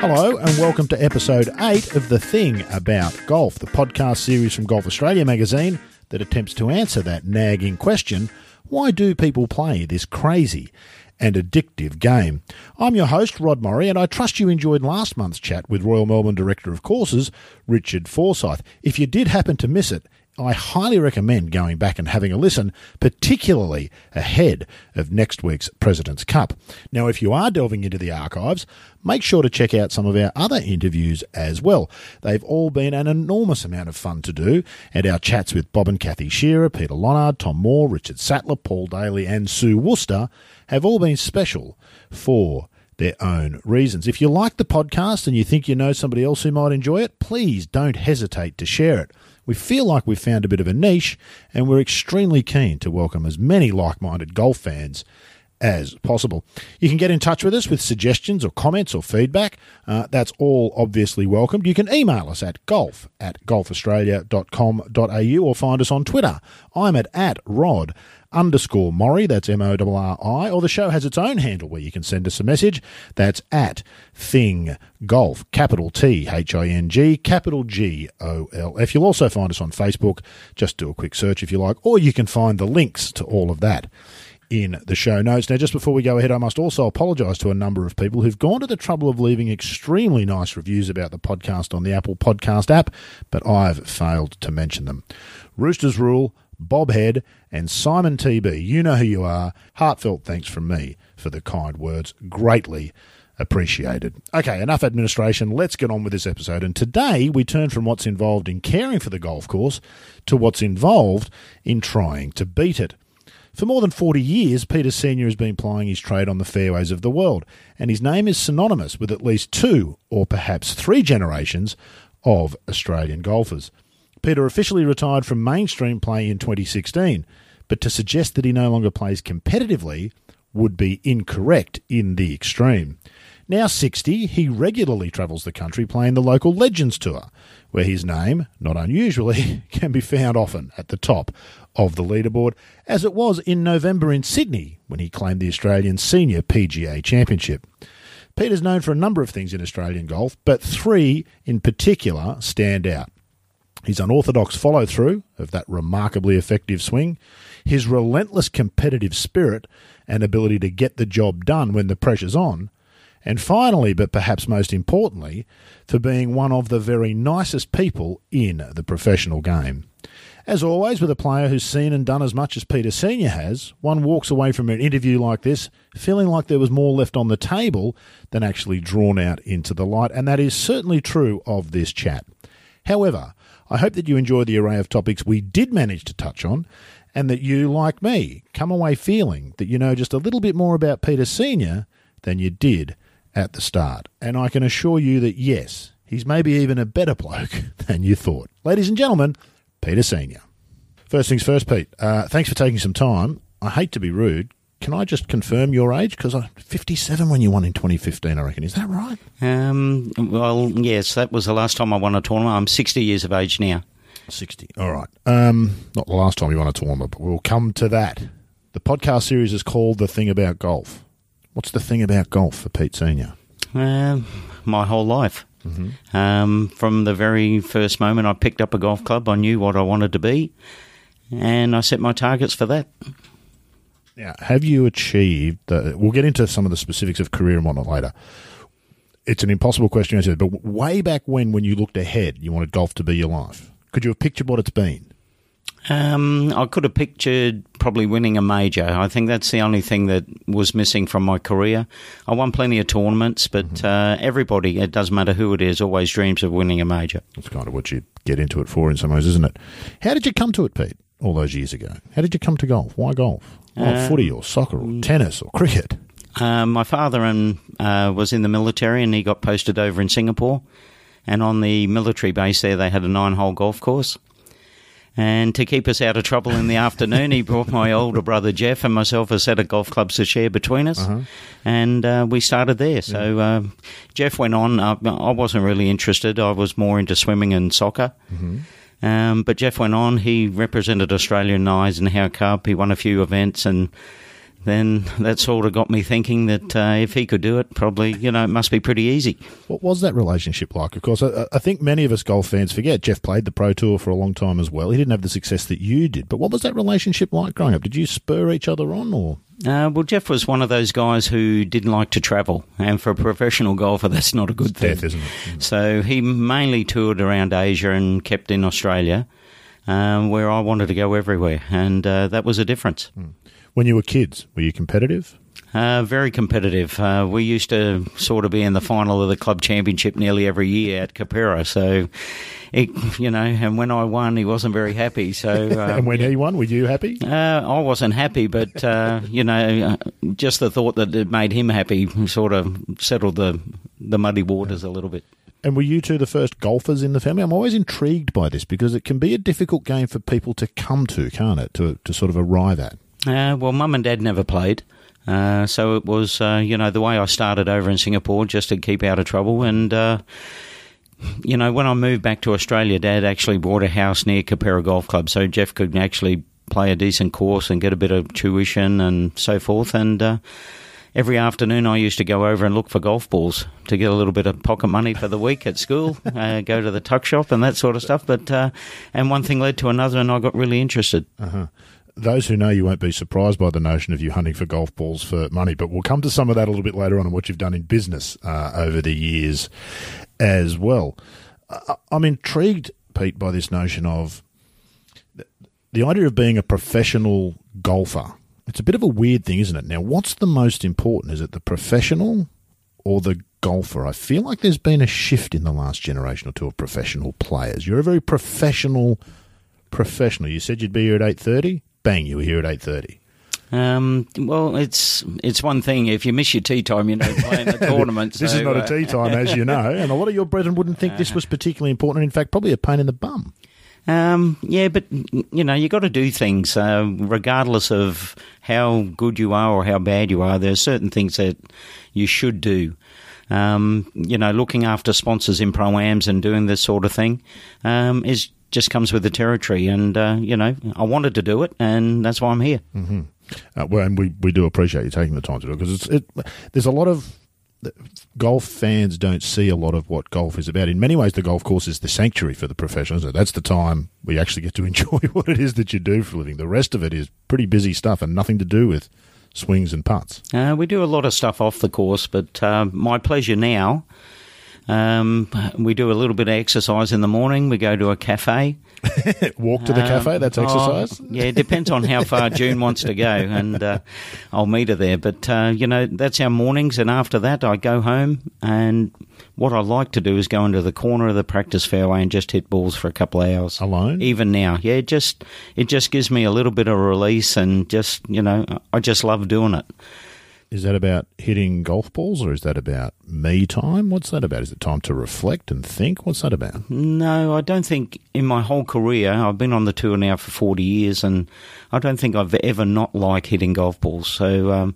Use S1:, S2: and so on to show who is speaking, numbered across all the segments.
S1: Hello, and welcome to episode 8 of The Thing About Golf, the podcast series from Golf Australia magazine that attempts to answer that nagging question why do people play this crazy and addictive game? I'm your host, Rod Murray, and I trust you enjoyed last month's chat with Royal Melbourne Director of Courses, Richard Forsyth. If you did happen to miss it, I highly recommend going back and having a listen, particularly ahead of next week's President's Cup. Now, if you are delving into the archives, make sure to check out some of our other interviews as well. They've all been an enormous amount of fun to do, and our chats with Bob and Kathy Shearer, Peter Lonard, Tom Moore, Richard Sattler, Paul Daly, and Sue Worcester have all been special for their own reasons. If you like the podcast and you think you know somebody else who might enjoy it, please don't hesitate to share it. We feel like we've found a bit of a niche, and we're extremely keen to welcome as many like minded golf fans as possible. You can get in touch with us with suggestions or comments or feedback. Uh, that's all obviously welcomed. You can email us at golf at golfaustralia.com.au or find us on Twitter. I'm at, at rod underscore Murray, that's M O R R I, or the show has its own handle where you can send us a message. That's at Thing Golf, capital T H I N G, capital G O L F. You'll also find us on Facebook. Just do a quick search if you like, or you can find the links to all of that in the show notes. Now, just before we go ahead, I must also apologise to a number of people who've gone to the trouble of leaving extremely nice reviews about the podcast on the Apple Podcast app, but I've failed to mention them. Roosters Rule, Bob Head, and Simon TB. You know who you are. Heartfelt thanks from me for the kind words. Greatly appreciated. Okay, enough administration. Let's get on with this episode. And today we turn from what's involved in caring for the golf course to what's involved in trying to beat it. For more than 40 years, Peter Senior has been plying his trade on the fairways of the world, and his name is synonymous with at least two or perhaps three generations of Australian golfers. Peter officially retired from mainstream play in 2016, but to suggest that he no longer plays competitively would be incorrect in the extreme. Now 60, he regularly travels the country playing the local Legends Tour, where his name, not unusually, can be found often at the top of the leaderboard, as it was in November in Sydney when he claimed the Australian Senior PGA Championship. Peter's known for a number of things in Australian golf, but three in particular stand out. His unorthodox follow through of that remarkably effective swing, his relentless competitive spirit and ability to get the job done when the pressure's on, and finally, but perhaps most importantly, for being one of the very nicest people in the professional game. As always, with a player who's seen and done as much as Peter Senior has, one walks away from an interview like this feeling like there was more left on the table than actually drawn out into the light, and that is certainly true of this chat. However, I hope that you enjoy the array of topics we did manage to touch on, and that you, like me, come away feeling that you know just a little bit more about Peter Senior than you did at the start. And I can assure you that yes, he's maybe even a better bloke than you thought. Ladies and gentlemen, Peter Senior. First things first, Pete. Uh, thanks for taking some time. I hate to be rude. Can I just confirm your age? Because I'm 57 when you won in 2015, I reckon. Is that right?
S2: Um, well, yes, that was the last time I won a tournament. I'm 60 years of age now.
S1: 60. All right. Um, not the last time you won a tournament, but we'll come to that. The podcast series is called The Thing About Golf. What's the thing about golf for Pete Senior?
S2: Um, my whole life. Mm-hmm. Um, from the very first moment I picked up a golf club, I knew what I wanted to be, and I set my targets for that.
S1: Now, have you achieved the? We'll get into some of the specifics of career and whatnot later. It's an impossible question to answer, but way back when, when you looked ahead, you wanted golf to be your life. Could you have pictured what it's been?
S2: Um, I could have pictured probably winning a major. I think that's the only thing that was missing from my career. I won plenty of tournaments, but mm-hmm. uh, everybody, it doesn't matter who it is, always dreams of winning a major.
S1: That's kind of what you get into it for in some ways, isn't it? How did you come to it, Pete, all those years ago? How did you come to golf? Why golf? Oh, uh, footy or soccer or tennis or cricket?
S2: Uh, my father and, uh, was in the military and he got posted over in Singapore. And on the military base there, they had a nine hole golf course. And to keep us out of trouble in the afternoon, he brought my older brother Jeff and myself a set of golf clubs to share between us. Uh-huh. And uh, we started there. So uh, Jeff went on. Uh, I wasn't really interested, I was more into swimming and soccer. Mm-hmm. Um, but Jeff went on. He represented Australia in the Eisenhower Cup. He won a few events, and then that sort of got me thinking that uh, if he could do it, probably, you know, it must be pretty easy.
S1: What was that relationship like? Of course, I, I, think many of us golf fans forget Jeff played the Pro Tour for a long time as well. He didn't have the success that you did. But what was that relationship like growing up? Did you spur each other on or?
S2: Uh, well, Jeff was one of those guys who didn't like to travel, and for a professional golfer, that's not a good
S1: it's
S2: thing.
S1: Death, isn't it? Mm.
S2: So he mainly toured around Asia and kept in Australia, um, where I wanted to go everywhere, and uh, that was a difference.
S1: Mm. When you were kids, were you competitive?
S2: Uh, very competitive. Uh, we used to sort of be in the final of the club championship nearly every year at Keperra. So, it, you know, and when I won, he wasn't very happy. So, uh,
S1: and when he won, were you happy?
S2: Uh, I wasn't happy, but uh, you know, uh, just the thought that it made him happy sort of settled the the muddy waters a little bit.
S1: And were you two the first golfers in the family? I'm always intrigued by this because it can be a difficult game for people to come to, can't it? To to sort of arrive at.
S2: Uh, well, mum and dad never played. Uh, so it was, uh, you know, the way I started over in Singapore just to keep out of trouble. And, uh, you know, when I moved back to Australia, Dad actually bought a house near Keperra Golf Club so Jeff could actually play a decent course and get a bit of tuition and so forth. And uh, every afternoon I used to go over and look for golf balls to get a little bit of pocket money for the week at school, uh, go to the tuck shop and that sort of stuff. But, uh, and one thing led to another and I got really interested.
S1: Uh-huh those who know you won't be surprised by the notion of you hunting for golf balls for money, but we'll come to some of that a little bit later on and what you've done in business uh, over the years as well. I'm intrigued, Pete, by this notion of the idea of being a professional golfer. It's a bit of a weird thing, isn't it? Now, what's the most important? Is it the professional or the golfer? I feel like there's been a shift in the last generation or two of professional players. You're a very professional professional. You said you'd be here at eight thirty bang, you were here at eight thirty.
S2: Um, well, it's it's one thing if you miss your tee time, you know, playing the tournament.
S1: this
S2: so,
S1: is not
S2: uh,
S1: a tee time, as you know, and a lot of your brethren wouldn't think this was particularly important. In fact, probably a pain in the bum.
S2: Um, yeah, but you know, you got to do things uh, regardless of how good you are or how bad you are. There are certain things that you should do. Um, you know, looking after sponsors in pro-ams and doing this sort of thing um, is just comes with the territory. And, uh, you know, I wanted to do it, and that's why I'm here.
S1: Mm-hmm. Uh, well, and we, we do appreciate you taking the time to do it because it, there's a lot of golf fans don't see a lot of what golf is about. In many ways, the golf course is the sanctuary for the professionals. So that's the time we actually get to enjoy what it is that you do for a living. The rest of it is pretty busy stuff and nothing to do with swings and putts.
S2: Uh, we do a lot of stuff off the course, but uh, my pleasure now um, we do a little bit of exercise in the morning. We go to a cafe.
S1: Walk to the um, cafe. That's exercise.
S2: Oh, yeah, it depends on how far June wants to go, and uh, I'll meet her there. But uh, you know, that's our mornings, and after that, I go home. And what I like to do is go into the corner of the practice fairway and just hit balls for a couple of hours
S1: alone.
S2: Even now, yeah, it just it just gives me a little bit of release, and just you know, I just love doing it.
S1: Is that about hitting golf balls or is that about me time? What's that about? Is it time to reflect and think? What's that about?
S2: No, I don't think in my whole career, I've been on the tour now for 40 years, and I don't think I've ever not liked hitting golf balls. So um,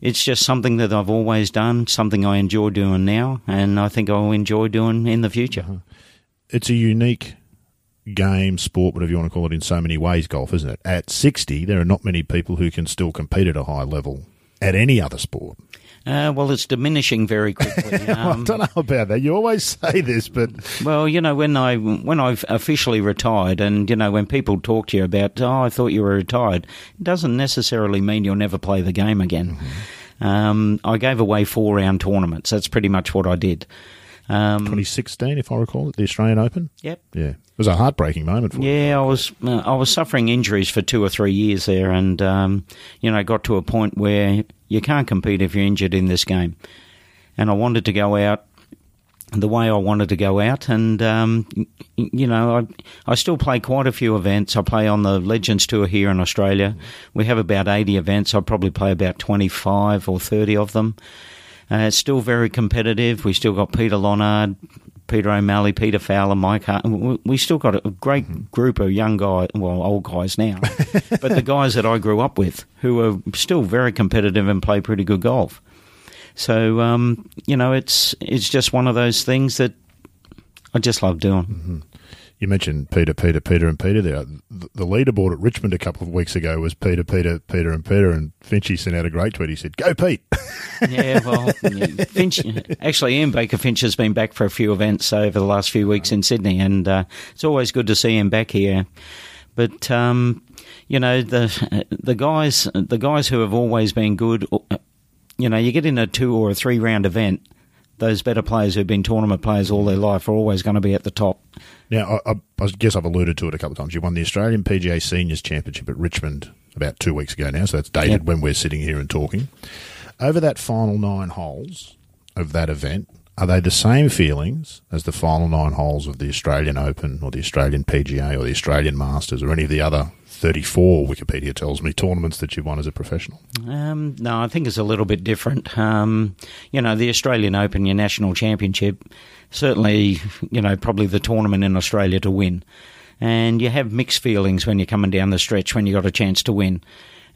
S2: it's just something that I've always done, something I enjoy doing now, and I think I'll enjoy doing in the future. Uh-huh.
S1: It's a unique game, sport, whatever you want to call it, in so many ways, golf, isn't it? At 60, there are not many people who can still compete at a high level at any other sport?
S2: Uh, well, it's diminishing very quickly.
S1: Um, I don't know about that. You always say this, but
S2: well, you know, when I when I've officially retired, and you know, when people talk to you about, oh, I thought you were retired, it doesn't necessarily mean you'll never play the game again. Mm-hmm. Um, I gave away four round tournaments. That's pretty much what I did.
S1: Um, 2016, if I recall, at the Australian Open.
S2: Yep.
S1: Yeah, it was a heartbreaking moment for
S2: me.
S1: yeah.
S2: I was uh, I was suffering injuries for two or three years there, and um, you know, got to a point where you can't compete if you're injured in this game. And I wanted to go out the way I wanted to go out, and um, you know, I I still play quite a few events. I play on the Legends Tour here in Australia. We have about eighty events. I probably play about twenty five or thirty of them. Uh, it's still very competitive. We still got Peter Lonard, Peter O'Malley, Peter Fowler, Mike Hart. We still got a great mm-hmm. group of young guys, well, old guys now, but the guys that I grew up with who are still very competitive and play pretty good golf. So um, you know, it's it's just one of those things that I just love doing.
S1: Mm-hmm. You mentioned Peter, Peter, Peter, and Peter there. The, leaderboard at Richmond a couple of weeks ago was Peter, Peter, Peter, and Peter, and Finchy sent out a great tweet. He said, "Go Pete."
S2: yeah, well, Finch. Actually, Ian Baker Finch has been back for a few events over the last few weeks in Sydney, and uh, it's always good to see him back here. But um, you know the the guys the guys who have always been good. You know, you get in a two or a three round event. Those better players who've been tournament players all their life are always going to be at the top.
S1: Now, I, I guess I've alluded to it a couple of times. You won the Australian PGA Seniors Championship at Richmond about two weeks ago now, so that's dated yep. when we're sitting here and talking. Over that final nine holes of that event, are they the same feelings as the final nine holes of the Australian Open or the Australian PGA or the Australian Masters or any of the other 34, Wikipedia tells me, tournaments that you've won as a professional?
S2: Um, no, I think it's a little bit different. Um, you know, the Australian Open, your national championship, certainly, you know, probably the tournament in Australia to win. And you have mixed feelings when you're coming down the stretch when you got a chance to win.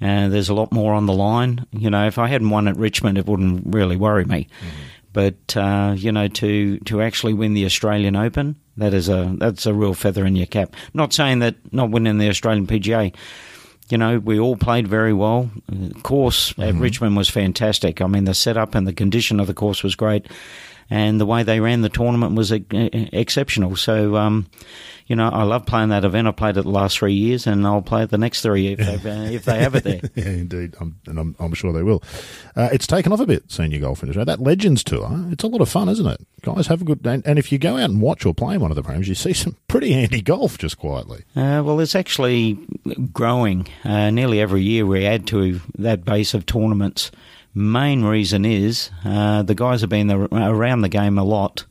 S2: Uh, there's a lot more on the line. You know, if I hadn't won at Richmond, it wouldn't really worry me. Mm-hmm. But uh, you know, to to actually win the Australian Open, that is a that's a real feather in your cap. Not saying that not winning the Australian PGA. You know, we all played very well. The course mm-hmm. at Richmond was fantastic. I mean, the setup and the condition of the course was great and the way they ran the tournament was exceptional. So, um, you know, I love playing that event. I played it the last three years, and I'll play it the next three if they, uh, if they have it there.
S1: yeah, indeed, I'm, and I'm, I'm, sure they will. Uh, it's taken off a bit, senior golf industry. That Legends Tour, it's a lot of fun, isn't it? Guys have a good and, and if you go out and watch or play one of the programs, you see some pretty handy golf just quietly.
S2: Uh, well, it's actually growing. Uh, nearly every year we add to that base of tournaments main reason is uh, the guys have been around the game a lot.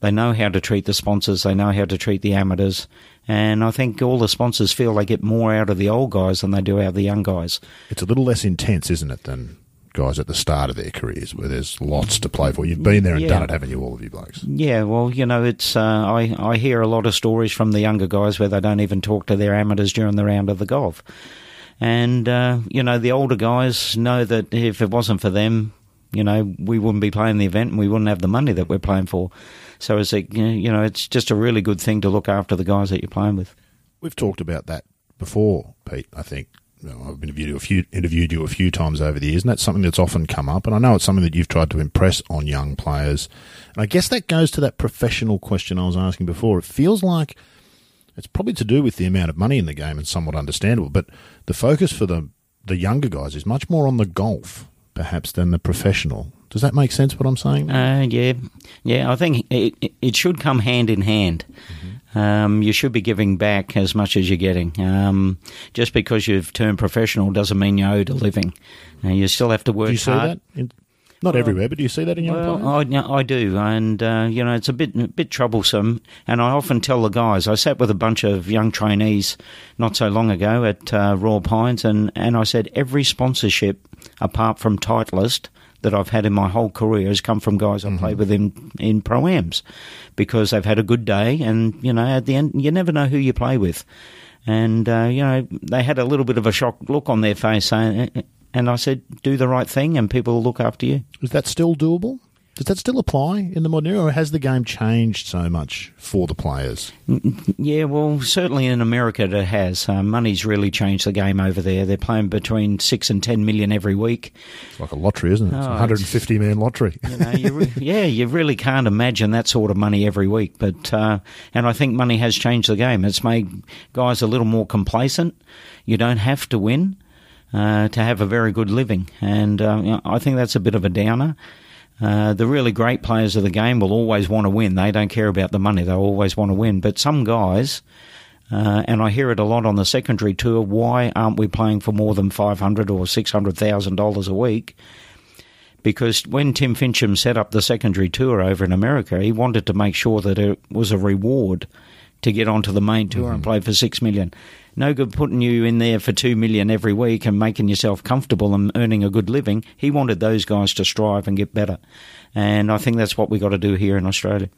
S2: They know how to treat the sponsors. They know how to treat the amateurs. And I think all the sponsors feel they get more out of the old guys than they do out of the young guys.
S1: It's a little less intense, isn't it, than guys at the start of their careers where there's lots to play for. You've been there and yeah. done it, haven't you, all of you blokes?
S2: Yeah, well, you know, it's uh, I, I hear a lot of stories from the younger guys where they don't even talk to their amateurs during the round of the golf. And, uh, you know, the older guys know that if it wasn't for them, you know, we wouldn't be playing the event and we wouldn't have the money that we're playing for. So it's a, you know, it's just a really good thing to look after the guys that you're playing with.
S1: We've talked about that before, Pete. I think you know, I've interviewed you, a few, interviewed you a few times over the years, and that's something that's often come up. And I know it's something that you've tried to impress on young players. And I guess that goes to that professional question I was asking before. It feels like it's probably to do with the amount of money in the game and somewhat understandable. But the focus for the the younger guys is much more on the golf, perhaps, than the professional. Does that make sense? What I'm saying?
S2: Uh, yeah, yeah. I think it it should come hand in hand. Mm-hmm. Um, you should be giving back as much as you're getting. Um, just because you've turned professional doesn't mean you owe a living. Uh, you still have to work
S1: Do you see
S2: hard.
S1: That in, not everywhere, but do you see that in your well,
S2: I, I, do, and uh, you know it's a bit a bit troublesome. And I often tell the guys. I sat with a bunch of young trainees not so long ago at uh, Royal Pines, and and I said every sponsorship apart from Titleist that I've had in my whole career has come from guys I mm-hmm. played with in in proams because they've had a good day, and you know at the end you never know who you play with. And uh, you know they had a little bit of a shocked look on their face, saying, and I said, do the right thing and people will look after you.
S1: Is that still doable? Does that still apply in the modern era, or has the game changed so much for the players?
S2: Yeah, well, certainly in America it has. Uh, money's really changed the game over there. They're playing between six and ten million every week.
S1: It's like a lottery, isn't it? It's oh, a 150 man lottery.
S2: You know, you re- yeah, you really can't imagine that sort of money every week. But uh, and I think money has changed the game. It's made guys a little more complacent. You don't have to win uh, to have a very good living. And uh, you know, I think that's a bit of a downer. Uh, the really great players of the game will always want to win. They don't care about the money. They always want to win. But some guys, uh, and I hear it a lot on the secondary tour, why aren't we playing for more than five hundred or six hundred thousand dollars a week? Because when Tim Finchem set up the secondary tour over in America, he wanted to make sure that it was a reward to get onto the main tour mm-hmm. and play for six million no good putting you in there for two million every week and making yourself comfortable and earning a good living. He wanted those guys to strive and get better, and I think that's what we got to do here in Australia.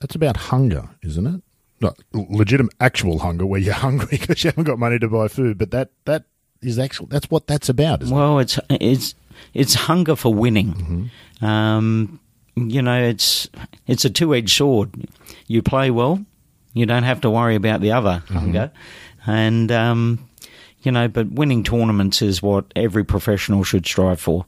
S1: That's about hunger, isn't it? Not legitimate, actual hunger, where you're hungry because you haven't got money to buy food, but that that is actual. That's what that's about.
S2: well, it? it's it's it's hunger for winning. Mm-hmm. Um, you know, it's it's a two edged sword. You play well, You don't have to worry about the other hunger. And, um, you know, but winning tournaments is what every professional should strive for.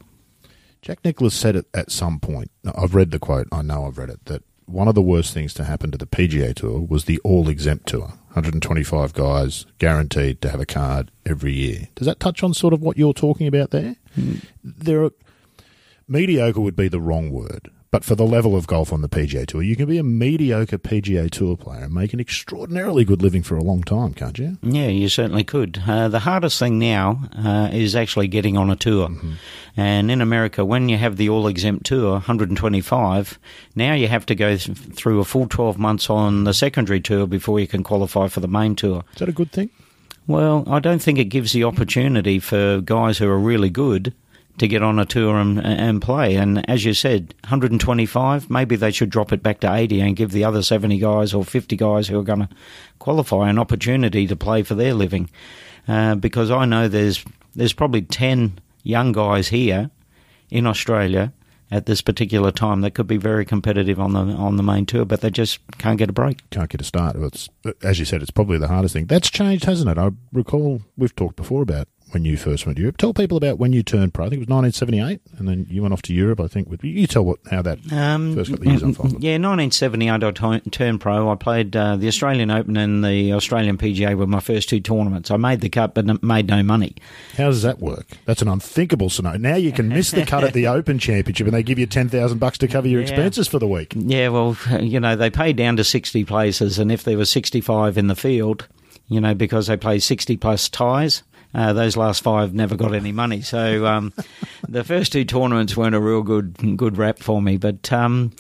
S1: Jack Nicklaus said it at some point. I've read the quote. I know I've read it. That one of the worst things to happen to the PGA Tour was the all exempt tour. 125 guys guaranteed to have a card every year. Does that touch on sort of what you're talking about there? There are mediocre would be the wrong word, but for the level of golf on the PGA Tour, you can be a mediocre PGA Tour player and make an extraordinarily good living for a long time, can't you?
S2: Yeah, you certainly could. Uh, the hardest thing now uh, is actually getting on a tour. And in America, when you have the all exempt tour, 125, now you have to go th- through a full 12 months on the secondary tour before you can qualify for the main tour.
S1: Is that a good thing?
S2: Well, I don't think it gives the opportunity for guys who are really good to get on a tour and, and play. And as you said, 125, maybe they should drop it back to 80 and give the other 70 guys or 50 guys who are going to qualify an opportunity to play for their living. Uh, because I know there's there's probably 10 young guys here in Australia at this particular time that could be very competitive on the on the main tour, but they just can't get a break.
S1: Can't get a start. It's, as you said, it's probably the hardest thing. That's changed, hasn't it? I recall we've talked before about when you first went to Europe. Tell people about when you turned pro. I think it was 1978, and then you went off to Europe. I think. With, you tell what how that
S2: Um,
S1: first couple of years unfolded.
S2: Yeah, 1978 I t- turned pro. I played uh, the Australian Open and the Australian PGA were my first two tournaments. I made the cut but n- made no money.
S1: How does that work? That's an unthinkable scenario. Now you can miss the cut at the Open Championship, and they give you ten thousand bucks to cover your
S2: Yeah.
S1: expenses for the week.
S2: Yeah, well, you know, they paid down to 60 places, and if there were 65 in the field, you know, because they play 60 plus ties, uh, those last five never got any money. So um, the first two tournaments weren't a real good good rap for me. But um,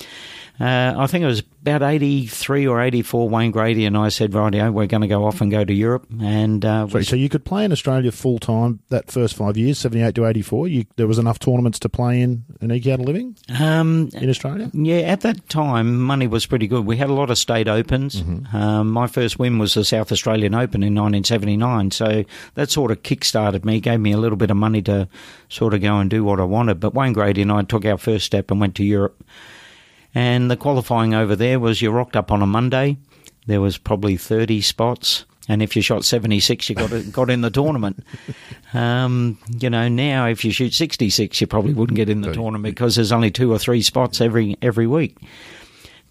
S2: uh, I think it was about 83 or 84, Wayne Grady and I said, rightio, we're going to go off and go to Europe. And uh, we-
S1: so you could play in Australia full time that first five years, seventy eight to eighty four. You there was enough tournaments to play in and eke out a living
S2: um,
S1: in Australia.
S2: Yeah, at that time, money was pretty good. We had a lot of state opens. Um, my first win was the South Australian Open in 1979, so that sort of kick-started me, gave me a little bit of money to sort of go and do what I wanted. But Wayne Grady and I took our first step and went to Europe. And the qualifying over there was you rocked up on a Monday. There was probably 30 spots. And if you shot 76, you got got in the tournament. Um, you know, now if you shoot 66, you probably wouldn't get in the tournament because there's only two or three spots every every week.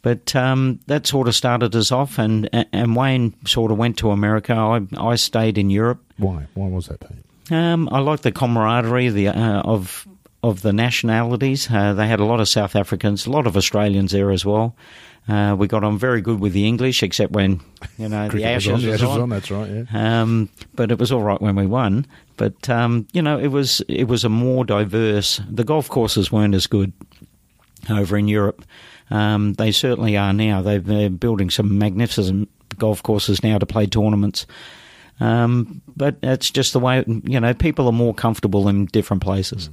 S2: But um, that sort of started us off, and and Wayne sort of went to America. I I stayed in Europe.
S1: Why? Why was that, Pete?
S2: Um, I like the camaraderie the uh, of of the nationalities. Uh, they had a lot of South Africans, a lot of Australians there as well. Uh, we got on very good with the English, except when you know the
S1: Cricket was on. The
S2: was
S1: Ashes
S2: on.
S1: on. That's right. Yeah.
S2: Um, but it was all right when we won. But um, you know, it was it was a more diverse. The golf courses weren't as good over in Europe. Um, they certainly are now. They've, they're building some magnificent golf courses now to play tournaments. Um, but it's just the way you know people are more comfortable in different places.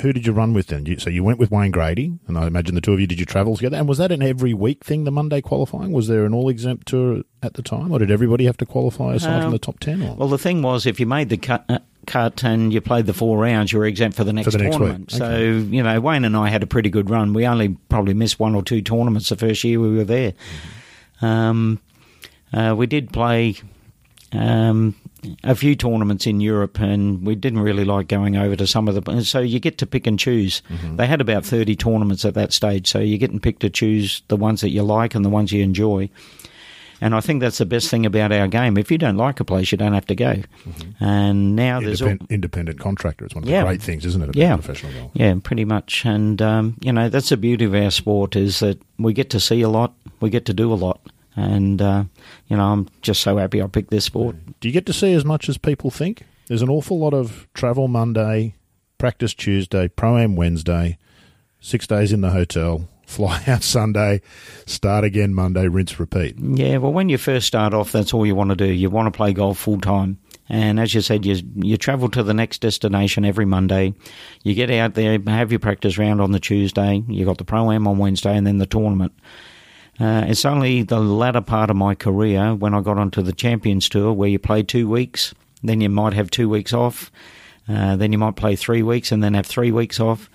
S1: Who did you run with then? You, so you went with Wayne Grady, and I imagine the two of you did you travel together? And was that an every week thing? The Monday qualifying was there an all exempt tour at the time, or did everybody have to qualify aside from
S2: Um,
S1: the top ten? Or?
S2: Well, the thing was, if you made the cut, uh, cut and you played the four rounds, you were exempt for the next for
S1: the next
S2: tournament.
S1: week,
S2: So, you know, Wayne and I had a pretty good run. We only probably missed one or two tournaments the first year we were there. Um, uh, we did play um, a few tournaments in Europe, and we didn't really like going over to some of the. So you get to pick and choose. They had about thirty tournaments at that stage, so you get and pick to choose the ones that you like and the ones you enjoy. And I think that's the best thing about our game. If you don't like a place, you don't have to go. And now there's all,
S1: Independent, contractor. It's one of the
S2: Yeah.
S1: great things, isn't it,
S2: Yeah.
S1: professional golf?
S2: yeah, pretty much. And um, you know that's the beauty of our sport is that we get to see a lot, we get to do a lot, and uh, you know I'm just so happy I picked this sport.
S1: Do you get to see as much as people think? There's an awful lot of travel Monday, practice Tuesday, pro am Wednesday, six days in the hotel, fly out Sunday, start again Monday, rinse, repeat.
S2: Yeah, well, when you first start off, that's all you want to do. You want to play golf full time. And as you said, you you travel to the next destination every Monday. You get out there, have your practice round on the Tuesday. You got the pro am on Wednesday, and then the tournament. Uh, it's only the latter part of my career when I got onto the Champions Tour where you play two weeks, then you might have two weeks off, uh, then you might play three weeks and then have three weeks off.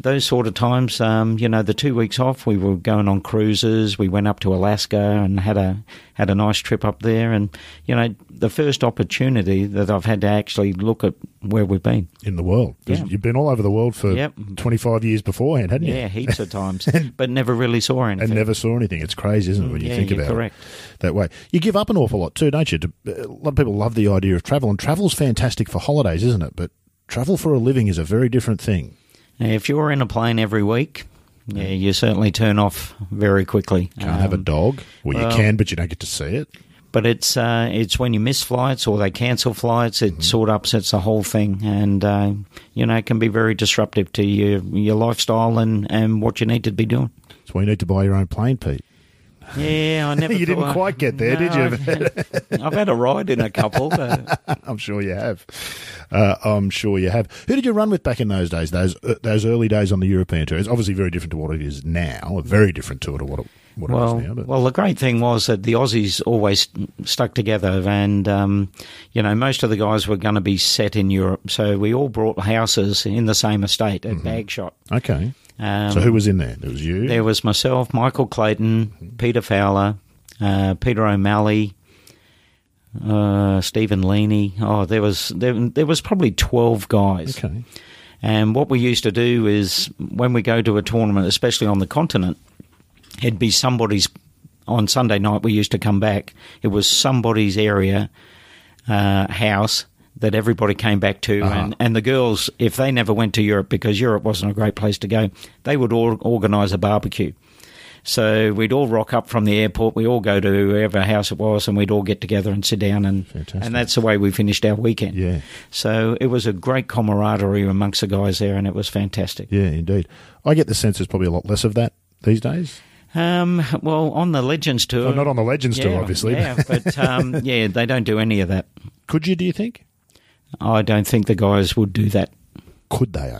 S2: Those sort of times, um, you know, the two weeks off, we were going on cruises. We went up to Alaska and had a had a nice trip up there. And you know, the first opportunity that I've had to actually look at where we've been.
S1: in the world.
S2: Yeah.
S1: You've been all over the world for
S2: Yep.
S1: 25 years beforehand, hadn't you?
S2: Yeah, heaps of times, but never really saw anything.
S1: And never saw anything. It's crazy, isn't it, when you
S2: yeah,
S1: think about
S2: correct.
S1: it that way? You give up an awful lot too, don't you? A lot of people love the idea of travel, and travel's fantastic for holidays, isn't it? But travel for a living is a very different thing.
S2: If you're in a plane every week, yeah, you certainly turn off very quickly.
S1: Can't have a
S2: Um,
S1: dog. Well, you can, but you don't get to see it.
S2: But it's uh, it's when you miss flights or they cancel flights, it sort of upsets the whole thing, and uh, you know it can be very disruptive to your your lifestyle and, and what you need to be doing.
S1: That's why you need to buy your own plane, Pete.
S2: Yeah, I never.
S1: You didn't
S2: thought-
S1: quite get there, did you?
S2: I've, I've had a ride in a couple. But
S1: I'm sure you have. Uh, I'm sure you have. Who did you run with back in those days? Those uh, those early days on the European tour. It's obviously very different to what it is now. A very different tour to what it, what
S2: well,
S1: it is now.
S2: Well, the great thing was that the Aussies always stuck together, and um, you know most of the guys were going to be set in Europe, so we all brought houses in the same estate at Bagshot.
S1: okay.
S2: Um,
S1: so who was in there? There was you.
S2: There was myself, Michael Clayton, Peter Fowler, uh, Peter O'Malley, uh, Stephen Leaney. Oh, there was there, there was probably twelve guys.
S1: okay.
S2: And what we used to do is when we go to a tournament, especially on the continent, it'd be somebody's. On Sunday night, we used to come back. It was somebody's area uh, house that everybody came back to,
S1: Uh-huh.
S2: and, and the girls, if they never went to Europe because Europe wasn't a great place to go, they would all organise a barbecue. So we'd all rock up from the airport. We all go to whoever house it was, and we'd all get together and sit down, and
S1: Fantastic.
S2: and that's the way we finished our weekend.
S1: Yeah.
S2: So it was a great camaraderie amongst the guys there, and it was fantastic.
S1: Yeah, indeed. I get the sense there's probably a lot less of that these days.
S2: Um, well, on the Legends tour,
S1: Well, not on the Legends
S2: yeah,
S1: tour, obviously.
S2: Yeah, but um, yeah, they don't do any of that.
S1: Could you? Do you think?
S2: I don't think the guys would do that.
S1: Could they?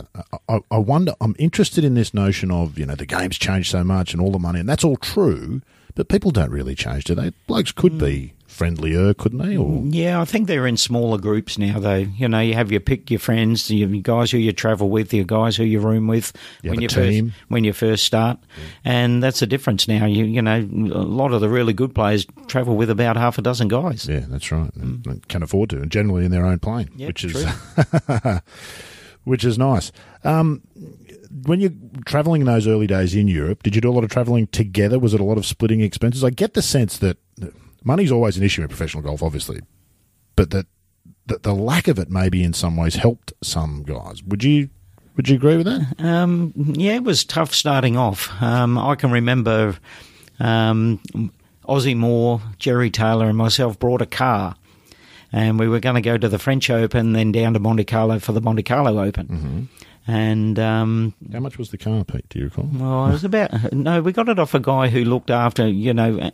S1: I, I, wonder. I'm interested in this notion of you know the game's changed so much and all the money, and that's all true. But people don't really change, do they? Blokes could be friendlier, couldn't they? Or
S2: Yeah, I think they're in smaller groups now, though. You know, you have your pick, your friends, your guys who you travel with, your guys who you room with
S1: You
S2: when you first when you first start, and that's the difference now. You you know, a lot of the really good players travel with about half a dozen guys.
S1: yeah, that's right. Mm. And can afford to, and generally in their own plane,
S2: Yep,
S1: which is. which is nice. Um, when you're traveling in those early days in Europe, did you do a lot of traveling together? Was it a lot of splitting expenses? I get the sense that money's always an issue in professional golf, obviously, but that, that the lack of it maybe in some ways helped some guys. Would you would you agree with that?
S2: Um, yeah, it was tough starting off. Um, I can remember um, Moore, Jerry Taylor, and myself brought a car, and we were going to go to the French Open, then down to Monte Carlo for the Monte Carlo Open. And um,
S1: How much was the car, Pete? Do you recall?
S2: well, it was about no, we got it off a guy who looked after you know.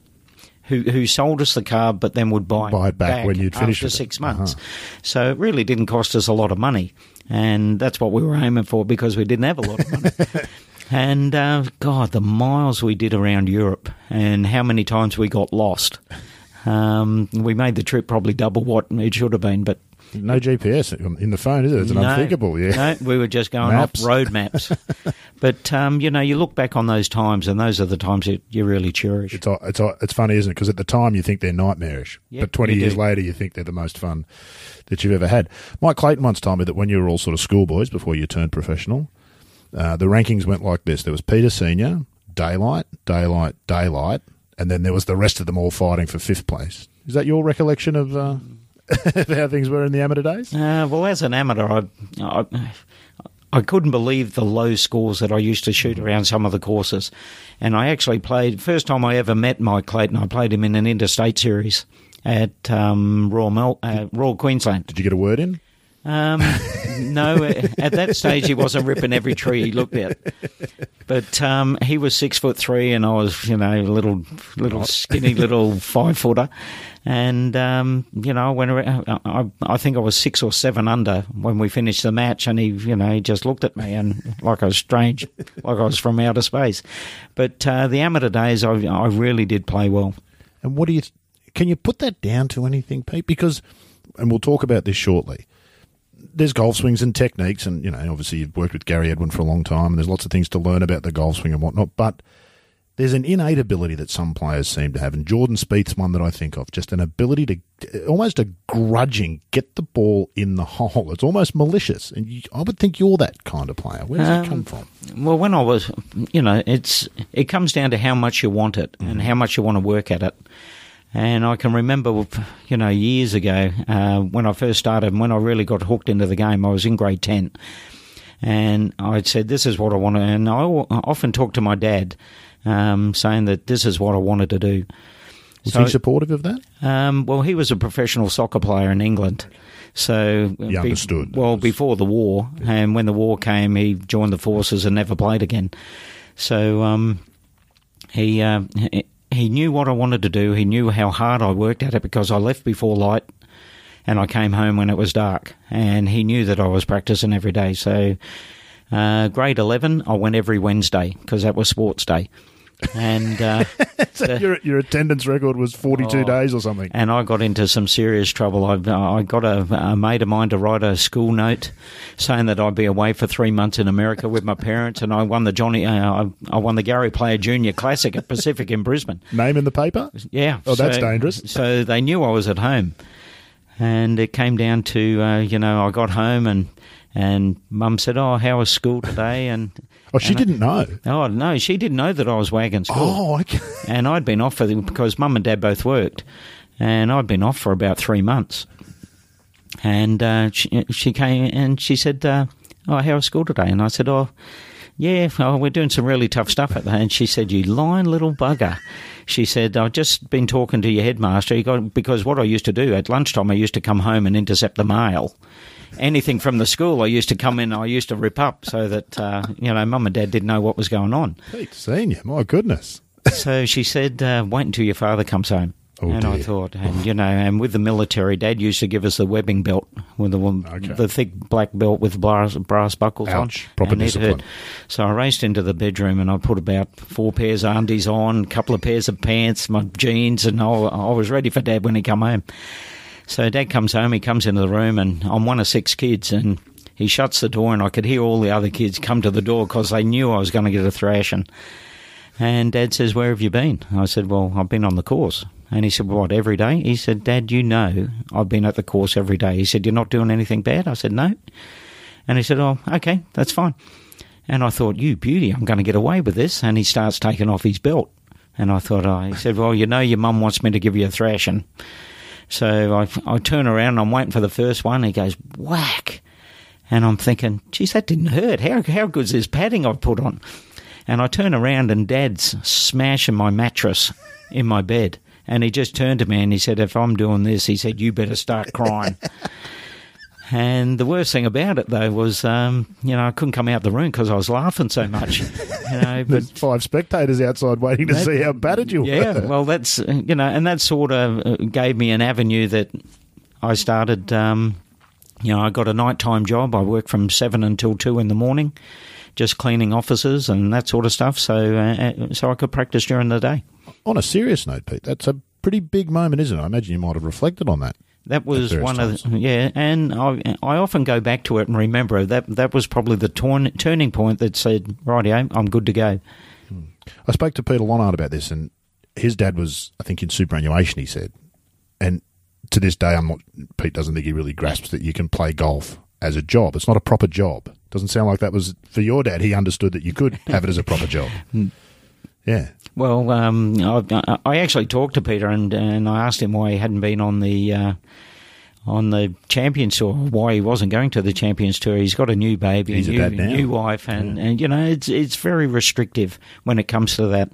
S2: Who, who sold us the car, but then would buy,
S1: Buy it back when you'd finished
S2: after six months. So it really didn't cost us a lot of money, and that's what we were aiming for because we didn't have a lot of money. and uh, God, the miles we did around Europe, and how many times we got lost. Um, we made the trip probably double what it should have been, but
S1: No GPS in the phone, is it? It's an
S2: no,
S1: unthinkable. Yeah.
S2: No, we were just going
S1: Maps.
S2: off road maps. but um, you know, you look back on those times, and those are the times that you really cherish.
S1: It's it's it's funny, isn't it? Because at the time you think they're nightmarish,
S2: Yep,
S1: but twenty years
S2: do.
S1: later you think they're the most fun that you've ever had. Mike Clayton once told me that when you were all sort of schoolboys before you turned professional, uh, the rankings went like this: there was Peter Senior, Daylight, Daylight, Daylight, and then there was the rest of them all fighting for fifth place. Is that your recollection of, uh, of how things were in the amateur days?
S2: Uh, well, as an amateur, I, I I couldn't believe the low scores that I used to shoot around some of the courses, and I actually played. First time I ever met Mike Clayton, I played him in an interstate series at um, Royal Mel- uh, Royal Queensland.
S1: Did you get a word in?
S2: Um, no, at that stage he wasn't ripping every tree he looked at. But um, he was six foot three, and I was, you know, a little, little skinny, little five footer. And um, you know, I went around. I, I think I was six or seven under when we finished the match, and he, you know, he just looked at me and like I was strange, like I was from outer space. But uh, the amateur days, I, I really did play well.
S1: And what do you? Can you put that down to anything, Pete? Because, and we'll talk about this shortly. There's golf swings and techniques, and you know, obviously you've worked with Gary Edwin for a long time, and there's lots of things to learn about the golf swing and whatnot. But there's an innate ability that some players seem to have, and Jordan Spieth's one that I think of. Just an ability to almost a grudging get the ball in the hole. It's almost malicious, and you, I would think you're that kind of player. Where does
S2: Um,
S1: it come from?
S2: Well, when I was, you know, it's it comes down to how much you want it and how much you want to work at it. And I can remember, you know, years ago uh, when I first started, and when I really got hooked into the game, I was in grade ten, and I said, "This is what I want to." And I often talked to my dad, um, saying that this is what I wanted to do.
S1: Was
S2: So-
S1: he supportive of that?
S2: Um, well, he was a professional soccer player in England. So
S1: He understood.
S2: well, before the war, and when the war came, he joined the forces and never played again. So um, he, uh, he knew what I wanted to do. He knew how hard I worked at it because I left before light, and I came home when it was dark. And he knew that I was practicing every day. So uh, grade eleven, I went every Wednesday because that was sports day. And uh,
S1: So your, your attendance record was 42
S2: Oh.
S1: days or something.
S2: and I got into some serious trouble. I, I got a, a mate of mine to write a school note saying that I'd be away for three months in America with my parents, and I won the Johnny, uh, I, I won the Gary Player Junior Classic at Pacific in Brisbane.
S1: Name in the paper?
S2: Yeah.
S1: Oh, that's
S2: so-
S1: dangerous.
S2: So they knew I was at home, and it came down to uh, you know I got home and and Mum said, "Oh, how was school today?" And
S1: Oh, she
S2: and
S1: didn't know.
S2: Oh no, she didn't know that I was wagging school
S1: Oh, okay.
S2: and I'd been off for the, because mum and dad both worked, and I'd been off for about three months. And uh, she, she came and she said, uh, "Oh, how was school today?" And I said, "Oh, yeah, oh, we're doing some really tough stuff at that." And she said, "You lying little bugger." She said, "I've just been talking to your headmaster. He got because what I used to do at lunchtime, I used to come home and intercept the mail." Anything from the school, I used to come in. I used to rip up so that uh, you know, mum and dad didn't know what was going on.
S1: Pete Senior, my goodness.
S2: So she said, uh, "Wait until your father comes home."
S1: Oh,
S2: and I thought, and you know, and with the military, Dad used to give us the webbing belt with the one,
S1: Okay.
S2: the thick black belt with brass, brass buckles
S1: Ouch.
S2: on.
S1: Proper discipline.
S2: So I raced into the bedroom and I put about four pairs of undies on, a couple of pairs of pants, my jeans, and I, I was ready for Dad when he come home. So Dad comes home, he comes into the room, and I'm one of six kids, and he shuts the door, and I could hear all the other kids come to the door because they knew I was going to get a thrashing. And Dad says, Where have you been? I said, Well, I've been on the course. And he said, What, every day? He said, Dad, you know I've been at the course every day. He said, You're not doing anything bad? I said, No. And he said, Oh, okay, that's fine. And I thought, You beauty, I'm going to get away with this. And he starts taking off his belt. And I thought, oh, he said, Well, you know, your mum wants me to give you a thrashing. So I, I turn around and I'm waiting for the first one. He goes, Whack. And I'm thinking, geez, that didn't hurt. How, how good's this padding I've put on? And I turn around and Dad's smashing my mattress in my bed. And he just turned to me and he said, If I'm doing this, he said, you better start crying. and the worst thing about it, though, was, um, you know, I couldn't come out the room because I was laughing so much. You know, but
S1: There's five spectators outside waiting to
S2: That-
S1: see how battered you
S2: yeah,
S1: were.
S2: Yeah, well, that's uh, you know, and that sort of uh, gave me an avenue that I started. Um, you know, I got a nighttime job. I worked from seven until two in the morning, just cleaning offices and that sort of stuff. So, uh, uh, so I could practice during the day.
S1: On a serious note, Pete, that's a pretty big moment, isn't it? I imagine you might have reflected on that.
S2: That was one of the, yeah, and I I often go back to it and remember that that was probably the torn, turning point that said, "Rightio, I'm good to go." Hmm.
S1: I spoke to Peter Lonard about this, and his dad was, I think, in superannuation. He said, and to this day, I'm not. Pete doesn't think he really grasps that you can play golf as a job. It's not a proper job. Doesn't sound like that was for your dad. He understood that you could have it as a proper job. Hmm. Yeah,
S2: Well, um, I, I actually talked to Peter and, and I asked him why he hadn't been on the uh, on the Champions Tour, why he wasn't going to the Champions Tour. He's got a new baby,
S1: He's a
S2: new, new wife, and, and you know it's it's very restrictive when it comes to that.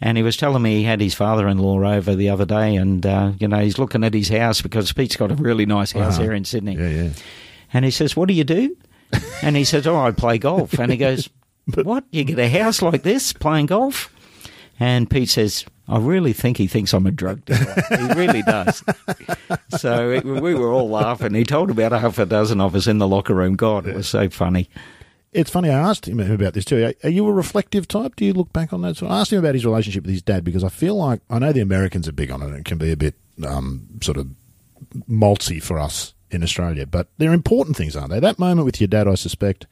S2: And he was telling me he had his father-in-law over the other day, and uh, you know he's looking at his house because Pete's got a really nice house
S1: Uh-huh.
S2: here in Sydney.
S1: yeah, yeah.
S2: And he says, "What do you do?" And he says, "Oh, I play golf." And he goes, "What? You get a house like this playing golf?" And Pete says, "I really think he thinks I'm a drug dealer. he really does." So it, we were all laughing. He told about half a dozen of us in the locker room. God, it was so funny.
S1: It's funny. I asked him about this too. Are you a reflective type? Do you look back on that? So I asked him about his relationship with his dad because I feel like I know the Americans are big on it. and It can be a bit um, sort of malty for us in Australia, but they're important things, aren't they? That moment with your dad, I suspect.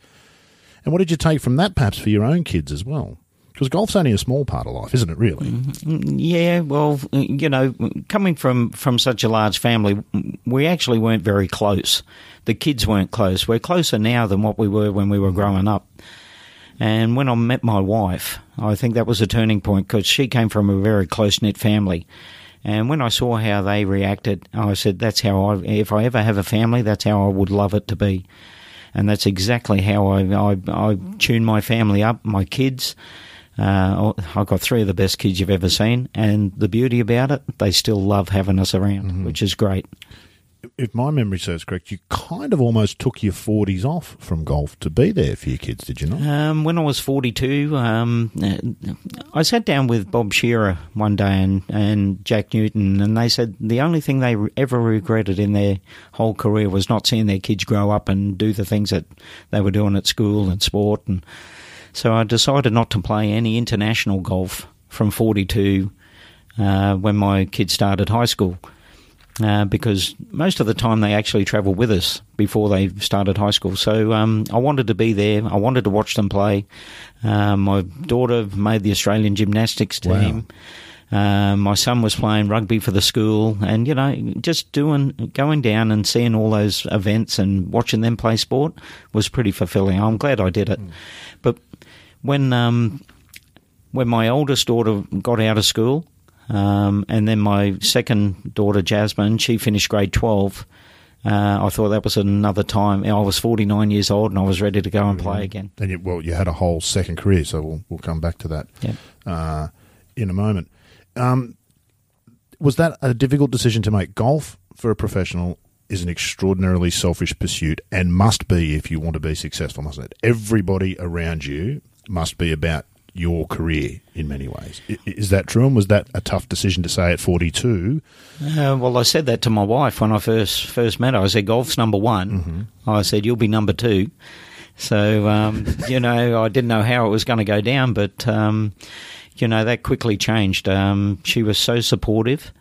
S1: And what did you take from that, perhaps, for your own kids as well? Because golf's only a small part of life, isn't it? Really?
S2: Mm-hmm. Yeah. Well, you know, coming from from such a large family, we actually weren't very close. The kids weren't close. We're closer now than what we were when we were growing up. And when I met my wife, I think that was a turning point because she came from a very close knit family. And when I saw how they reacted, I said, that's how I, if I ever have a family, that's how I would love it to be. And that's exactly how I, I, I tune my family up, my kids. Uh, I've got three of the best kids you've ever seen. And the beauty about it, they still love having us around, mm-hmm. which is great
S1: if my memory serves correct, you kind of almost took your 40s off from golf to be there for your kids, did you not?
S2: Um, when I was 42, um, I sat down with Bob Shearer one day and, and Jack Newton, and they said the only thing they ever regretted in their whole career was not seeing their kids grow up and do the things that they were doing at school and sport. And so I decided not to play any international golf from 42 uh, when my kids started high school uh, because most of the time they actually travel with us before they started high school. So um, I wanted to be there. I wanted to watch them play. Uh, my daughter made the Australian gymnastics team. Wow. Uh, my son was playing rugby for the school, and you know, just doing, going down and seeing all those events and watching them play sport was pretty fulfilling. I'm glad I did it. Mm. But when um, when my oldest daughter got out of school, um, and then my second daughter, Jasmine, she finished grade 12. Uh, I thought that was another time. I was 49 years old and I was ready to go and play again.
S1: And you, well, you had a whole second career, so we'll, we'll come back to that uh, in a moment. Um, was that a difficult decision to make? Golf for a professional is an extraordinarily selfish pursuit and must be if you want to be successful, mustn't it? Everybody around you must be about your career in many ways. Is that true? And was that a tough decision to say at 42?
S2: Uh, well, I said that to my wife when I first first met her. I said, golf's number one. Mm-hmm. I said, you'll be number two. So, um, you know, I didn't know how it was going to go down, but, um, you know, that quickly changed. Um, she was so supportive.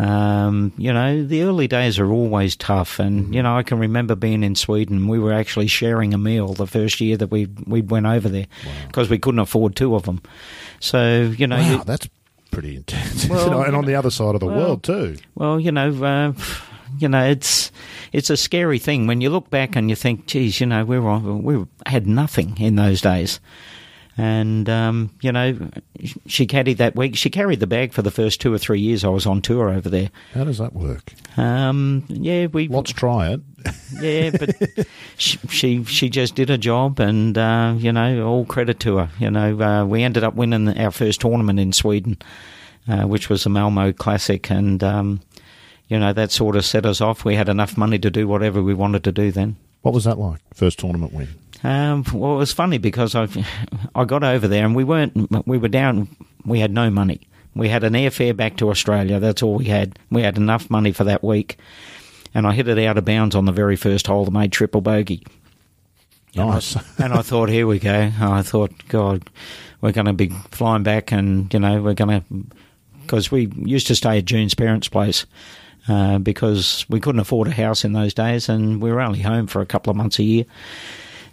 S2: Um, you know, the early days are always tough, and mm-hmm. you know, I can remember being in Sweden. We were actually sharing a meal the first year that we we went over there because wow. we couldn't afford two of them. So you know,
S1: wow, you, that's pretty intense. Well, and on the other side of the well, world too.
S2: Well, you know, uh, you know, it's it's a scary thing when you look back and you think, geez, you know, we were we had nothing in those days. And, um, you know, she carried that week. She carried the bag for the first two or three years I was on tour over there.
S1: How does that work?
S2: Um, yeah, we.
S1: Let's try it.
S2: yeah, but she, she, she just did a job, and uh, you know, all credit to her. You know, uh, we ended up winning our first tournament in Sweden, uh, which was the Malmo Classic, and um, you know that sort of set us off. We had enough money to do whatever we wanted to do then.
S1: What was that like? First tournament win.
S2: Um, well, it was funny because I I got over there and we weren't we were down. We had no money. We had an airfare back to Australia. That's all we had. We had enough money for that week, and I hit it out of bounds on the very first hole. And made triple bogey.
S1: Nice.
S2: And I, and I thought, here we go. I thought, God, we're going to be flying back, and you know, we're going to because we used to stay at June's parents' place. Uh, because we couldn't afford a house in those days, and we were only home for a couple of months a year.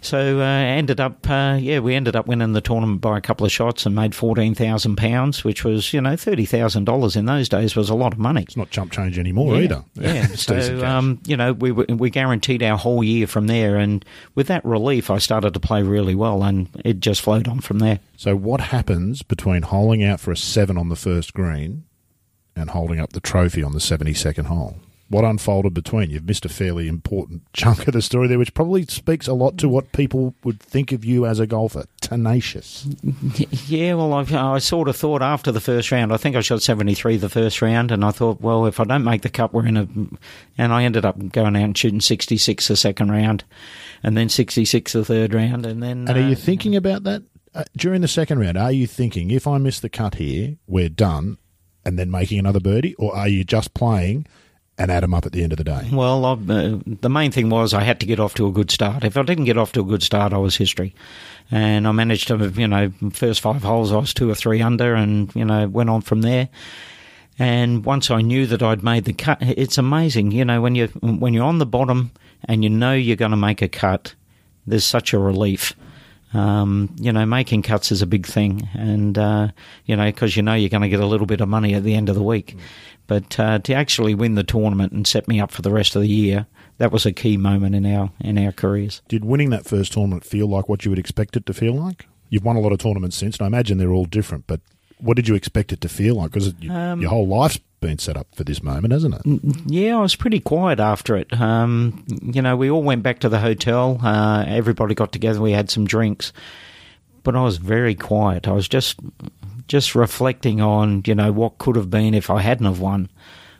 S2: So uh, ended up, uh, yeah, we ended up winning the tournament by a couple of shots and made fourteen thousand pounds, which was you know thirty thousand dollars in those days was a lot of money.
S1: It's not chump change anymore
S2: yeah,
S1: either.
S2: Yeah, so um, you know we we guaranteed our whole year from there, and with that relief, I started to play really well, and it just flowed on from there.
S1: So what happens between holing out for a seven on the first green and holding up the trophy on the seventy second hole? What unfolded between. You've missed a fairly important chunk of the story there, which probably speaks a lot to what people would think of you as a golfer. Tenacious.
S2: Yeah, well, I, I sort of thought after the first round, I think I shot 73 the first round, and I thought, well, if I don't make the cut, we're in a. And I ended up going out and shooting 66 the second round, and then 66 the third round, and then.
S1: And are you uh, thinking about that? Uh, during the second round, are you thinking, if I miss the cut here, we're done, and then making another birdie? Or are you just playing and add them up at the end of the day?
S2: Well, uh, the main thing was I had to get off to a good start. If I didn't get off to a good start, I was history. And I managed to, you know, first five holes I was two or three under, and you know went on from there. And once I knew that I'd made the cut, it's amazing. You know, when you when you're on the bottom and you know you're going to make a cut, there's such a relief. Um, you know, making cuts is a big thing, and uh, you know because you know you're going to get a little bit of money at the end of the week. Mm. But uh, to actually win the tournament and set me up for the rest of the year, that was a key moment in our in our careers.
S1: Did winning that first tournament feel like what you would expect it to feel like? You've won a lot of tournaments since, and I imagine they're all different. But what did you expect it to feel like? Because um, your whole life's been set up for this moment, hasn't it?
S2: Yeah, I was pretty quiet after it. Um, you know, we all went back to the hotel. Uh, everybody got together. We had some drinks, but I was very quiet. I was just just reflecting on you know what could have been if I hadn't have won,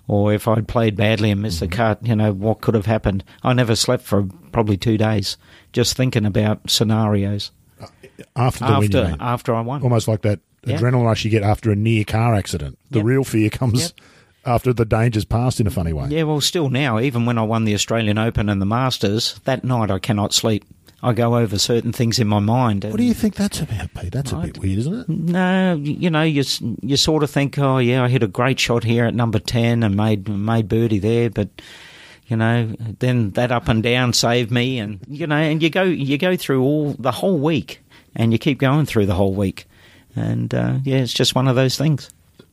S2: or if I'd played badly and missed mm-hmm. the cut. You know what could have happened. I never slept for probably two days, just thinking about scenarios.
S1: Uh, after the
S2: after,
S1: win,
S2: after I won,
S1: almost like that adrenaline rush you get after a near car accident. The yep. real fear comes yep. after the danger's passed in a funny way.
S2: Yeah, well, still now, even when I won the Australian Open and the Masters, that night I cannot sleep. I go over certain things in my mind.
S1: What do you think that's about, Pete? That's a bit weird, isn't it?
S2: No, you know, you you sort of think, oh yeah, I hit a great shot here at number ten and made made birdie there, but you know, then that up and down saved me, and you know, and you go you go through all the whole week, and you keep going through the whole week, and uh, yeah, it's just one of those things.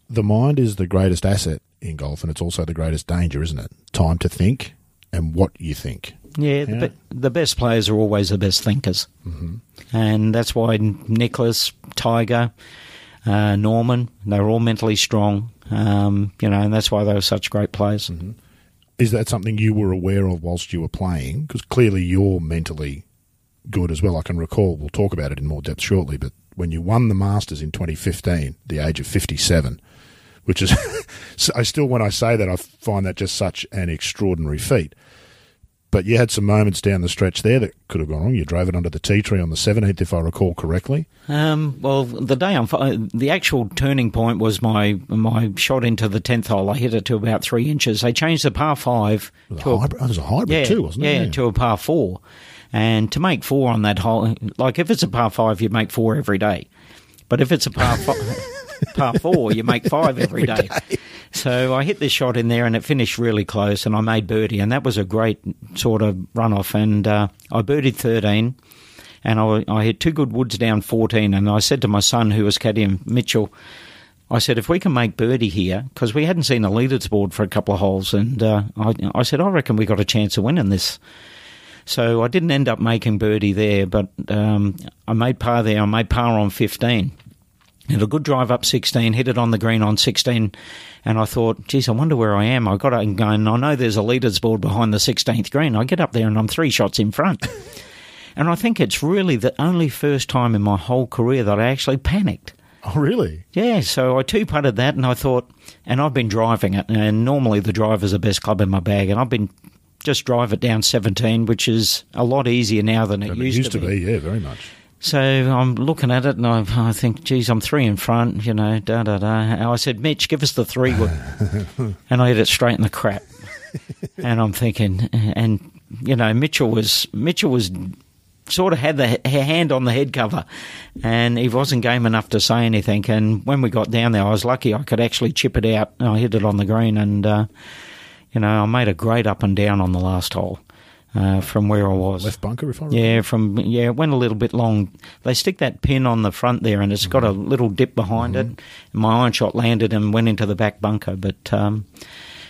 S1: The mind is the greatest asset in golf, and it's also the greatest danger, isn't it? Time to think and what you think.
S2: Yeah, yeah. The, the, best players are always the best thinkers, mm-hmm. and that's why Nicklaus, Tiger, uh, Norman, they were all mentally strong. Um, you know, and that's why they were such great players. Mm-hmm.
S1: Is that something you were aware of whilst you were playing? Because clearly you're mentally good as well. I can recall. We'll talk about it in more depth shortly, but when you won the Masters in 2015, the age of 57, which is, I still, when I say that, I find that just such an extraordinary feat. But you had some moments down the stretch there that could have gone wrong. You drove it under the tea tree on the 17th, if I recall correctly.
S2: Um, well, the day I'm, the actual turning point was my my shot into the 10th hole. I hit it to about three inches. They changed the par five.
S1: It was, a, hybrid, it was a hybrid yeah, too, wasn't
S2: it?
S1: Yeah,
S2: yeah, to a par four. And to make four on that hole, like if it's a par five, you make four every day. But if it's a par five, par four, you make five every, every day. So I hit this shot in there, and it finished really close, and I made birdie, and that was a great sort of runoff. And uh, I birdied thirteen, and I, I hit two good woods down fourteen, and I said to my son, who was caddying Mitchell. I said, if we can make birdie here, because we hadn't seen a leaderboard for a couple of holes, and uh, I, I, said, I reckon we got a chance of winning this. So I didn't end up making birdie there, but um, I made par there. I made par on 15. Had a good drive up 16, hit it on the green on 16, and I thought, geez, I wonder where I am. I got it going. I know there's a leaders board behind the 16th green. I get up there and I'm three shots in front. and I think it's really the only first time in my whole career that I actually panicked.
S1: Oh, really?
S2: Yeah, so I two putted that and I thought, and I've been driving it, and normally the driver's the best club in my bag, and I've been just drive it down 17, which is a lot easier now than it,
S1: it
S2: used,
S1: used,
S2: to,
S1: be.
S2: be.
S1: Yeah, very much.
S2: So I'm looking at it and I, I, think, geez, I'm three in front, you know, da da da. And I said, Mitch, give us the three and I hit it straight in the crap. and I'm thinking, and, you know, Mitchell was, Mitchell was sort of had the hand on the head cover and he wasn't game enough to say anything. And when we got down there, I was lucky I could actually chip it out. I hit it on the green and, uh, you know, I made a great up and down on the last hole. Uh, from where I was.
S1: Left bunker, if I
S2: remember. Yeah, from yeah, it went a little bit long. They stick that pin on the front there, and it's mm-hmm. got a mm-hmm. little dip behind mm-hmm. it. My iron shot landed and went into the back bunker, but um,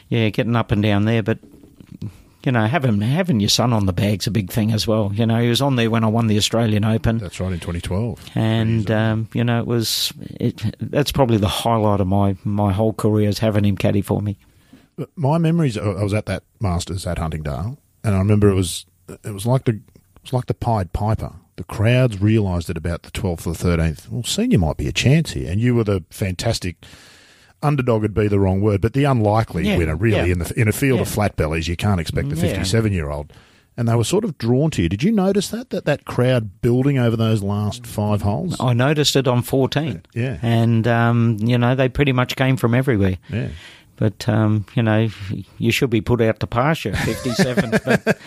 S2: yeah, getting up and down there. But you know, having having your son on the bag's a big thing as well. You know, he was on there when I won the Australian Open.
S1: That's right in 2012.
S2: And um, you know, it was it, that's probably the highlight of my my whole career is having him caddy for me
S1: my memories. I was at that Masters at Huntingdale, and I remember it was it was like the it was like the Pied Piper. The crowds realised at about the twelfth or thirteenth. Well, senior might be a chance here, and you were the fantastic underdog. Would be the wrong word, but the unlikely
S2: yeah,
S1: winner. Really,
S2: yeah.
S1: in the in a field
S2: yeah.
S1: of flat bellies, you can't expect the fifty-seven year old. And they were sort of drawn to you. Did you notice that that that crowd building over those last five holes?
S2: I noticed it on fourteen.
S1: Yeah,
S2: and um, you know they pretty much came from everywhere.
S1: Yeah.
S2: But um, you know, you should be put out to pasture, fifty-seven. but,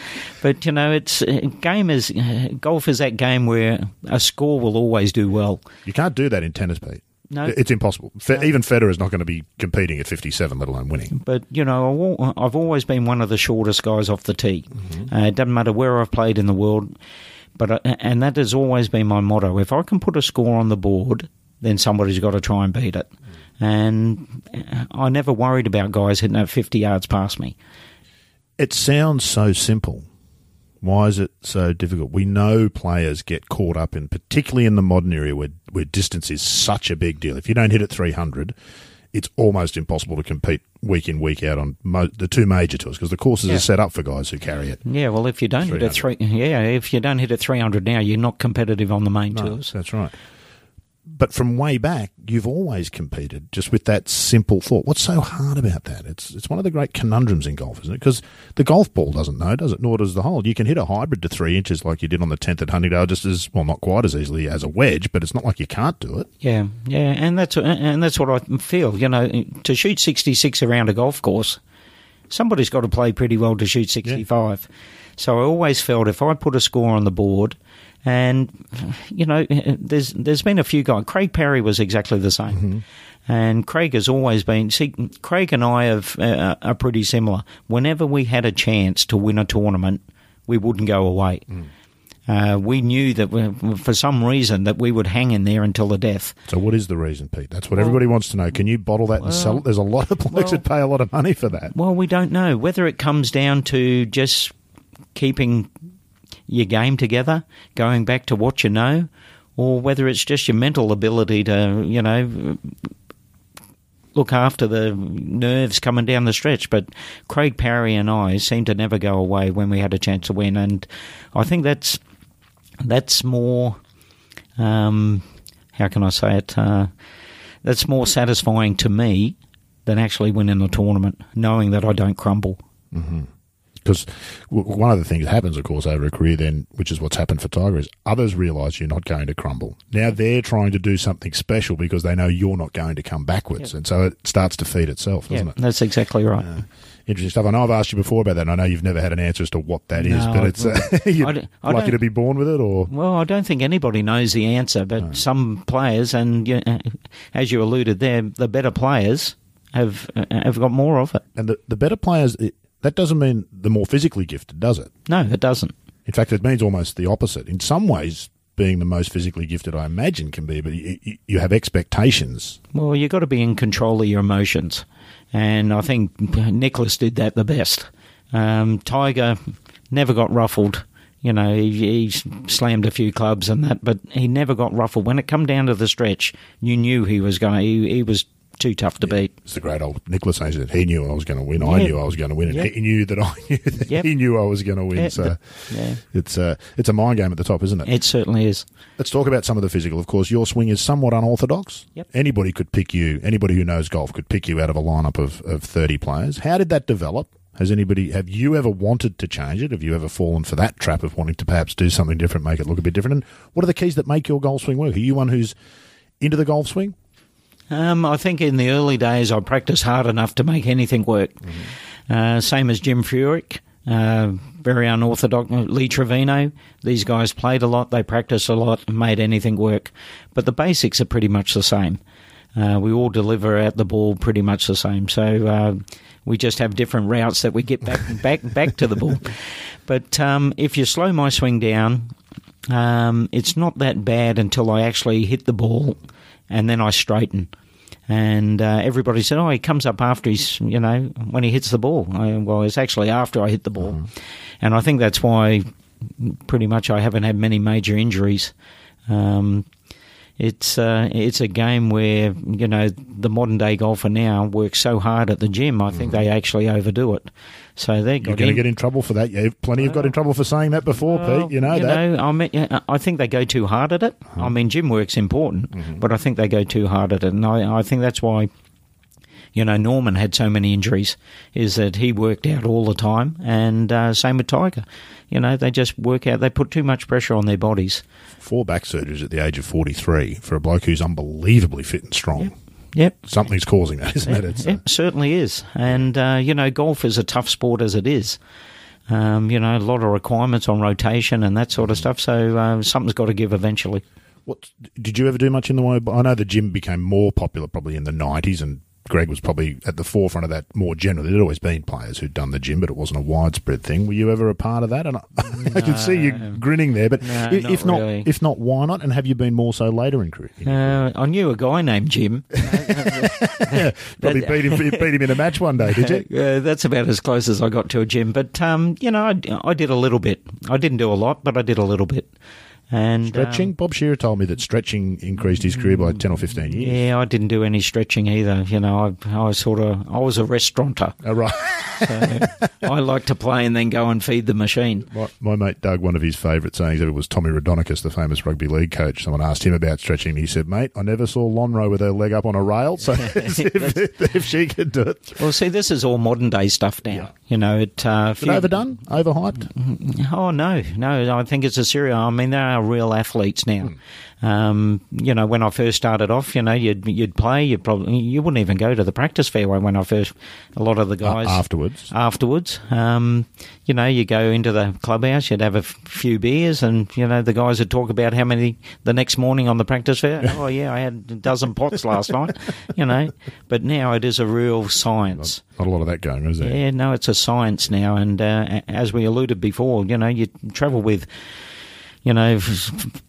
S2: but you know, it's uh, game is uh, golf is that game where a score will always do well.
S1: You can't do that in tennis, Pete.
S2: No.
S1: It's impossible. Fe- Even is not going to be competing at 57, let alone winning.
S2: But you know, I've always been one of the shortest guys off the tee. Uh, it doesn't matter where I've played in the world, but and that has always been my motto. If I can put a score on the board, then somebody's got to try and beat it. And I never worried about guys hitting it 50 yards past me.
S1: It sounds so simple. Why is it so difficult? We know players get caught up in, particularly in the modern era where, where distance is such a big deal. If you don't hit at 300, it's almost impossible to compete week in, week out on mo- the two major tours because the courses
S2: Yeah.
S1: are set up for guys who carry it.
S2: Yeah, well, if you don't hit it three, yeah, if you don't hit it 300 now, you're not competitive on the main
S1: No,
S2: tours.
S1: That's right. But from way back, you've always competed just with that simple thought. What's so hard about that? It's it's one of the great conundrums in golf, isn't it? Because the golf ball doesn't know, does it? Nor does the hole. You can hit a hybrid to three inches like you did on the tenth at Huntingdale, just as well, not quite as easily as a wedge, but it's not like you can't do it.
S2: Yeah, yeah, and that's and that's what I feel. You know, to shoot 66 around a golf course, somebody's got to play pretty well to shoot 65. So I always felt if I put a score on the board, and you know, there's there's been a few guys. Craig Parry was exactly the same. And Craig has always been. See, Craig and I have, uh, are pretty similar. Whenever we had a chance to win a tournament, we wouldn't go away. Uh, we knew that we, for some reason that we would hang in there until the death.
S1: So, what is the reason, Pete? That's what everybody wants to know. Can you bottle that and sell it? There's a lot of blokes
S2: well-
S1: that pay a lot of money for that.
S2: Well, we don't know whether it comes down to just keeping your game together, going back to what you know, or whether it's just your mental ability to, you know, look after the nerves coming down the stretch. But Craig Parry and I seem to never go away when we had a chance to win, and I think that's that's more. Um, how can I say it? Uh, that's more satisfying to me than actually winning a tournament, knowing that I don't crumble.
S1: Because one of the things that happens, of course, over a career, then, which is what's happened for Tiger, is others realise you're not going to crumble. Now they're trying to do something special because they know you're not going to come backwards, and so it starts to feed itself, doesn't
S2: yeah,
S1: it?
S2: that's exactly right.
S1: Interesting stuff. I know I've asked you before about that, and I know you've never had an answer as to what that is,
S2: No,
S1: but it's uh, you're
S2: I
S1: lucky to be born with it, or
S2: Well, I don't think anybody knows the answer, but some players, and you uh, as you alluded there, the better players have uh, have got more of it.
S1: and the the better players. It, that doesn't mean the more physically gifted, does it?
S2: No, it doesn't.
S1: In fact, it means almost the opposite. In some ways, being the most physically gifted, I imagine, can be, but you, you- have expectations.
S2: Well, you've got to be in control of your emotions. And I think Nicklaus did that the best. Um, Tiger never got ruffled. You know, he, he slammed a few clubs and that, but he never got ruffled. When it come down to the stretch, you knew he was going. He, he was too tough to beat.
S1: It's the great old Nicklaus saying that he knew I was going to win. I knew I was going to win, and
S2: Yep.
S1: he knew that I knew that
S2: Yep.
S1: he knew I was going to win.
S2: Yeah,
S1: so
S2: yeah.
S1: it's a it's a mind game at the top, isn't it?
S2: It certainly is.
S1: Let's talk about some of the physical. Of course, your swing is somewhat unorthodox.
S2: Yep.
S1: Anybody could pick you. Anybody who knows golf could pick you out of a lineup of, of thirty players. How did that develop? Has anybody have you ever wanted to change it? Have you ever fallen for that trap of wanting to perhaps do something different, make it look a bit different? And what are the keys that make your golf swing work? Are you one who's into the golf swing?
S2: Um, I think in the early days I practiced hard enough to make anything work. Uh, same as Jim Furyk, uh, very unorthodox. Lee Trevino, these guys played a lot, they practiced a lot, and made anything work. But the basics are pretty much the same. Uh, we all deliver out the ball pretty much the same. So uh, we just have different routes that we get back back back to the ball. But um, if you slow my swing down, um, it's not that bad until I actually hit the ball, and then I straighten. And uh, everybody said, "Oh, he comes up after he's, you know, when he hits the ball." I, well, it's actually after I hit the ball, and I think that's why, pretty much, I haven't had many major injuries. Um, it's uh, it's a game where you know the modern day golfer now works so hard at the gym. I think they actually overdo it. So they
S1: You're going to get in trouble for that. Yeah, plenty have got in trouble for saying that before,
S2: well,
S1: Pete. You know that.
S2: I mean, I think they go too hard at it. I mean, gym work's important, but I think they go too hard at it, and I, I think that's why. You know, Norman had so many injuries. Is that he worked out all the time, and uh, same with Tiger. You know, they just work out. They put too much pressure on their bodies.
S1: Four back surgeries at the age of 43 for a bloke who's unbelievably fit and strong.
S2: Yep.
S1: Something's causing that, isn't it? It's, uh,
S2: It certainly is. And, uh, you know, golf is a tough sport as it is. Um, you know, a lot of requirements on rotation and that sort of stuff. So uh, something's got to give eventually.
S1: What did you ever do much in the way? I know the gym became more popular probably in the nineties, and Greg was probably at the forefront of that more generally. There'd always been players who'd done the gym, but it wasn't a widespread thing. Were you ever a part of that? And I, I can see you grinning there, but
S2: No,
S1: i-
S2: not
S1: if not,
S2: really.
S1: if not, why not? And have you been more so later in career?
S2: Uh, I knew a guy named Jim.
S1: Probably beat him, beat him in a match one day, did you?
S2: Uh, that's about as close as I got to a gym. But um, you know, I, I did a little bit. I didn't do a lot, but I did a little bit. And
S1: Stretching.
S2: um,
S1: Bob Shearer told me that stretching increased his career by ten or fifteen years.
S2: yeah, I didn't do any stretching either. You know, I, I was sort of I was a restaurateur.
S1: Oh, right.
S2: So I like to play and then go and feed the machine.
S1: My, my mate Doug, one of his favourite sayings ever was Tommy Raudonikis, the famous rugby league coach. Someone asked him about stretching. He said, "Mate, I never saw Lonhro with her leg up on a rail, so if, if she could do it,
S2: Well, see, this is all modern day stuff now.
S1: Yeah.
S2: You know, it. Uh,
S1: overdone, overhyped?
S2: Oh no, no! I think it's a serious. I mean, they are real athletes now. Um, you know, when I first started off, you know, you'd you'd play. You probably you wouldn't even go to the practice fairway when I first. A lot of the guys
S1: afterwards.
S2: afterwards. Um, you know, you go into the clubhouse, you'd have a f- few beers, and you know the guys would talk about how many the next morning on the practice fair. oh yeah, I had a dozen pots last night. You know, but now it is a real science.
S1: Not a lot of that going, is there?
S2: Yeah, no, it's a science now, and uh, as we alluded before, you know, you travel with, you know,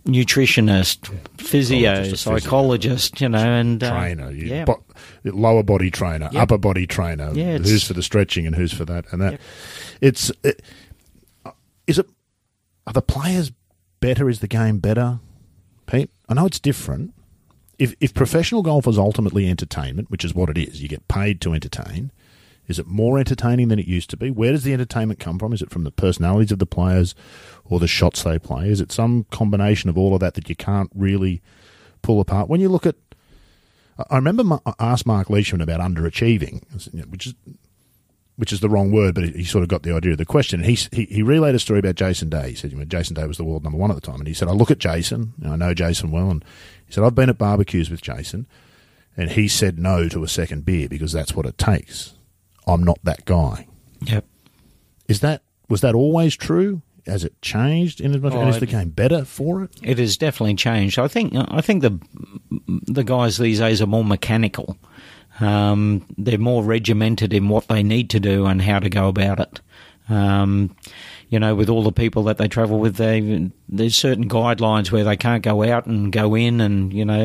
S2: nutritionist, physio,
S1: Psychologist,
S2: you know, and uh,
S1: Trainer,
S2: yeah,
S1: bo- lower body trainer,
S2: Yep.
S1: upper body trainer.
S2: Yeah,
S1: who's for the stretching and who's for that and that.
S2: Yep.
S1: It's it, is it are the players better? Is the game better, Pete? I know it's different. If if professional golf is ultimately entertainment, which is what it is, you get paid to entertain. Is it more entertaining than it used to be? Where does the entertainment come from? Is it from the personalities of the players or the shots they play? Is it some combination of all of that that you can't really pull apart? When you look at, I- remember I asked Mark Leishman about underachieving, which is which is the wrong word, but he sort of got the idea of the question. He, he he relayed a story about Jason Day. He said, you know, Jason Day was the world number one at the time, and he said, I look at Jason, and I know Jason well, and he said, I've been at barbecues with Jason, and he said no to a second beer because that's what it takes. I'm not that guy.
S2: yep.
S1: Is that was that always true? Has it changed in as much?
S2: Oh,
S1: and is
S2: it-
S1: the game better for it?
S2: It has definitely changed. I think I think the the guys these days are more mechanical. Um, they're more regimented in what they need to do and how to go about it. Um, you know, with all the people that they travel with, they there's certain guidelines where they can't go out and go in, and you know,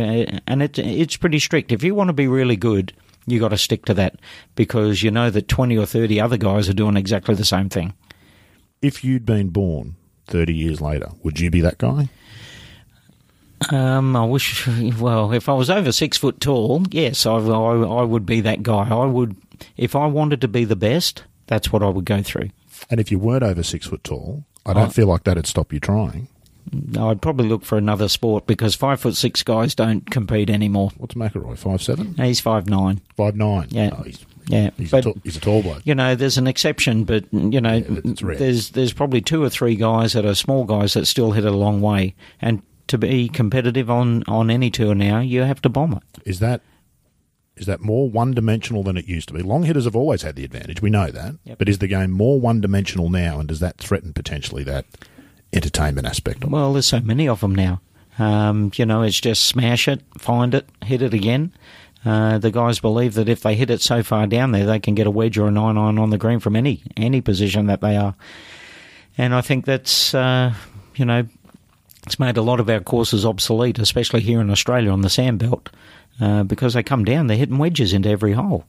S2: and it it's pretty strict. If you want to be really good, you got to stick to that because you know that twenty or thirty other guys are doing exactly the same thing.
S1: If you'd been born 30 years later, would you be that guy?
S2: Um, I wish. Well, if I was over six foot tall, yes, I, I, I would be that guy. I would, if I wanted to be the best, that's what I would go through.
S1: And if you weren't over six foot tall, I don't
S2: Oh.
S1: feel like that'd stop you trying.
S2: I'd probably look for another sport because five foot six guys don't compete anymore.
S1: What's McIlroy? Five seven,
S2: He's five nine.
S1: five nine.
S2: Yeah.
S1: Oh, he's
S2: Yeah,
S1: he's,
S2: but
S1: a tall, he's a tall bloke.
S2: you know, there's an exception, but you know,
S1: Yeah,
S2: there's there's probably two or three guys that are small guys that still hit a long way, and to be competitive on on any tour now, you have to bomb it.
S1: Is that is that more one dimensional than it used to be? Long hitters have always had the advantage. We know that.
S2: Yep.
S1: But is the game more one dimensional now, and does that threaten potentially that entertainment aspect of it?
S2: Well, there's so many of them now. Um, you know, it's just smash it, find it, hit it again. Uh, the guys believe that if they hit it so far down there, they can get a wedge or a nine iron on the green from any any position that they are. And I think that's uh, you know, it's made a lot of our courses obsolete, especially here in Australia on the sand belt, uh, because they come down, they're hitting wedges into every hole.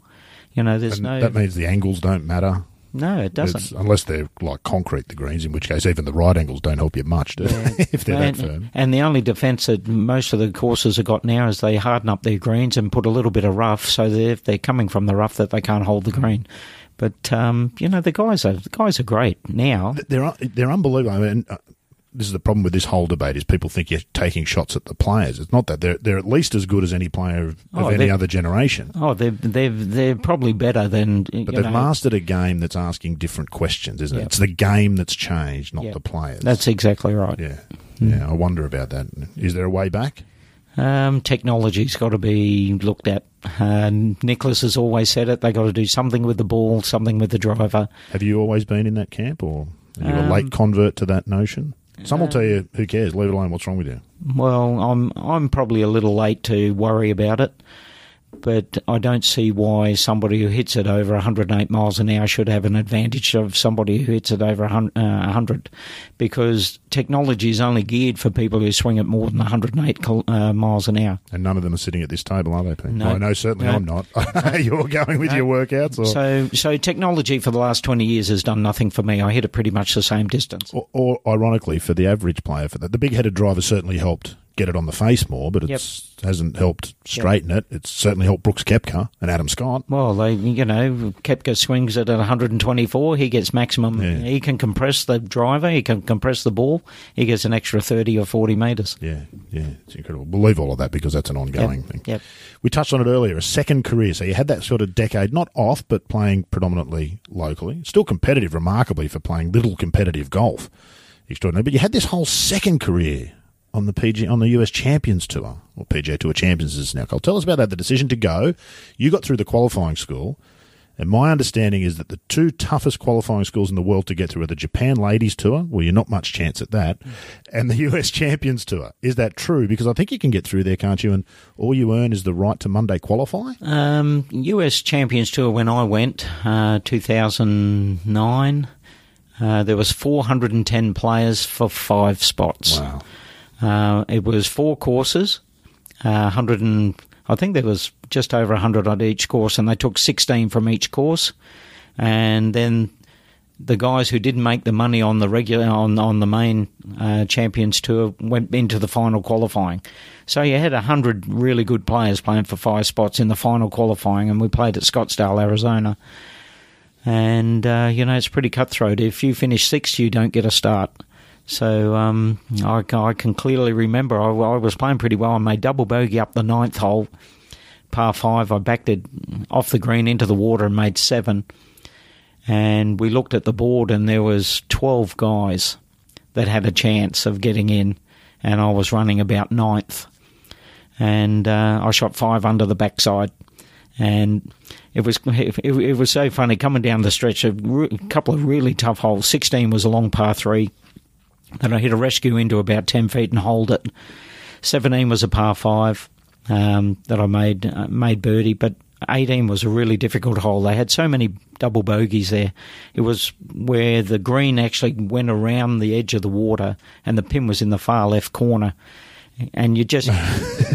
S2: You know, there's
S1: And
S2: no
S1: that means the angles don't matter.
S2: No, it doesn't.
S1: It's- unless they're like concrete, the greens, in which case even the right angles don't help you much, do they? if they're
S2: and,
S1: that firm.
S2: and the only defence that most of the courses have got now is they harden up their greens and put a little bit of rough, so that if they're coming from the rough, that they can't hold the green. But um, you know the guys are the guys are great now.
S1: They're they're unbelievable. I mean, uh, this is the problem with this whole debate: is people think you're taking shots at the players. It's not that they're they're at least as good as any player of, of
S2: Oh,
S1: any other generation.
S2: Oh, they're they're they're probably better than.
S1: But they've
S2: know,
S1: mastered a game that's asking different questions, isn't it? It's the game that's changed, not
S2: Yeah.
S1: the players.
S2: That's exactly right.
S1: yeah, yeah. I wonder about that. Is there a way back?
S2: Um, technology's got to be looked at. Uh, Nicklaus has always said it. They got to do something with the ball, something with the driver.
S1: Have you always been in that camp, or are you a
S2: Um,
S1: late convert to that notion? Some will tell you, "Who cares? Leave it alone. What's wrong with you?"
S2: Well, I'm I'm probably a little late to worry about it, but I don't see why somebody who hits it over 108 miles an hour should have an advantage of somebody who hits it over 100, uh, 100 because technology is only geared for people who swing it more than 108 uh, miles an hour.
S1: And none of them are sitting at this table, are they, Pete?
S2: No.
S1: Know certainly
S2: No.
S1: I'm not. You're going with your workouts, or,
S2: So, so technology for the last 20 years has done nothing for me. I hit it pretty much the same distance.
S1: or, or ironically, for the average player, for that, the big-headed driver certainly helped get it on the face more, but it hasn't helped straighten it. It's certainly helped Brooks Koepka and Adam Scott.
S2: Well, they, you know, Koepka swings it at 124. He gets maximum.
S1: Yeah.
S2: He can compress the driver. He can compress the ball. He gets an extra 30 or 40 metres.
S1: Yeah, yeah, it's incredible. We'll leave all of that because that's an ongoing
S2: Yep,
S1: thing.
S2: yep.
S1: We touched on it earlier. A second career, so you had that sort of decade, not off, but playing predominantly locally. Still competitive, remarkably for playing little competitive golf, extraordinary. But you had this whole second career on the PG on the US Champions Tour or PGA Tour Champions is now called. Tell us about that. The decision to go. You got through the qualifying school. And my understanding is that the two toughest qualifying schools in the world to get through are the Japan Ladies Tour, well, you're not much chance at that, and the US Champions Tour. Is that true? Because I think you can get through there, can't you? And all you earn is the right to Monday qualify?
S2: Um, US Champions Tour when I went, uh, 2009, uh, there was 410 players for five spots.
S1: Wow.
S2: Uh, it was four courses, uh, 100 and I think there was just over 100 on each course, and they took 16 from each course, and then the guys who didn't make the money on the regular on on the main uh, Champions Tour went into the final qualifying. So you had 100 really good players playing for five spots in the final qualifying, and we played at Scottsdale, Arizona. And uh, you know it's pretty cutthroat. If you finish sixth, you don't get a start. So um, I, I can clearly remember I, I was playing pretty well. I made double bogey up the ninth hole, par five. I backed it off the green into the water and made seven. And we looked at the board, and there was twelve guys that had a chance of getting in, and I was running about ninth. And uh, I shot five under the backside, and it was it, it was so funny coming down the stretch. A couple of really tough holes. Sixteen was a long par three. Then I hit a rescue into about 10 feet and hold it. 17 was a par 5 um, that I made uh, made birdie, but 18 was a really difficult hole. They had so many double bogeys there. It was where the green actually went around the edge of the water and the pin was in the far left corner. And you just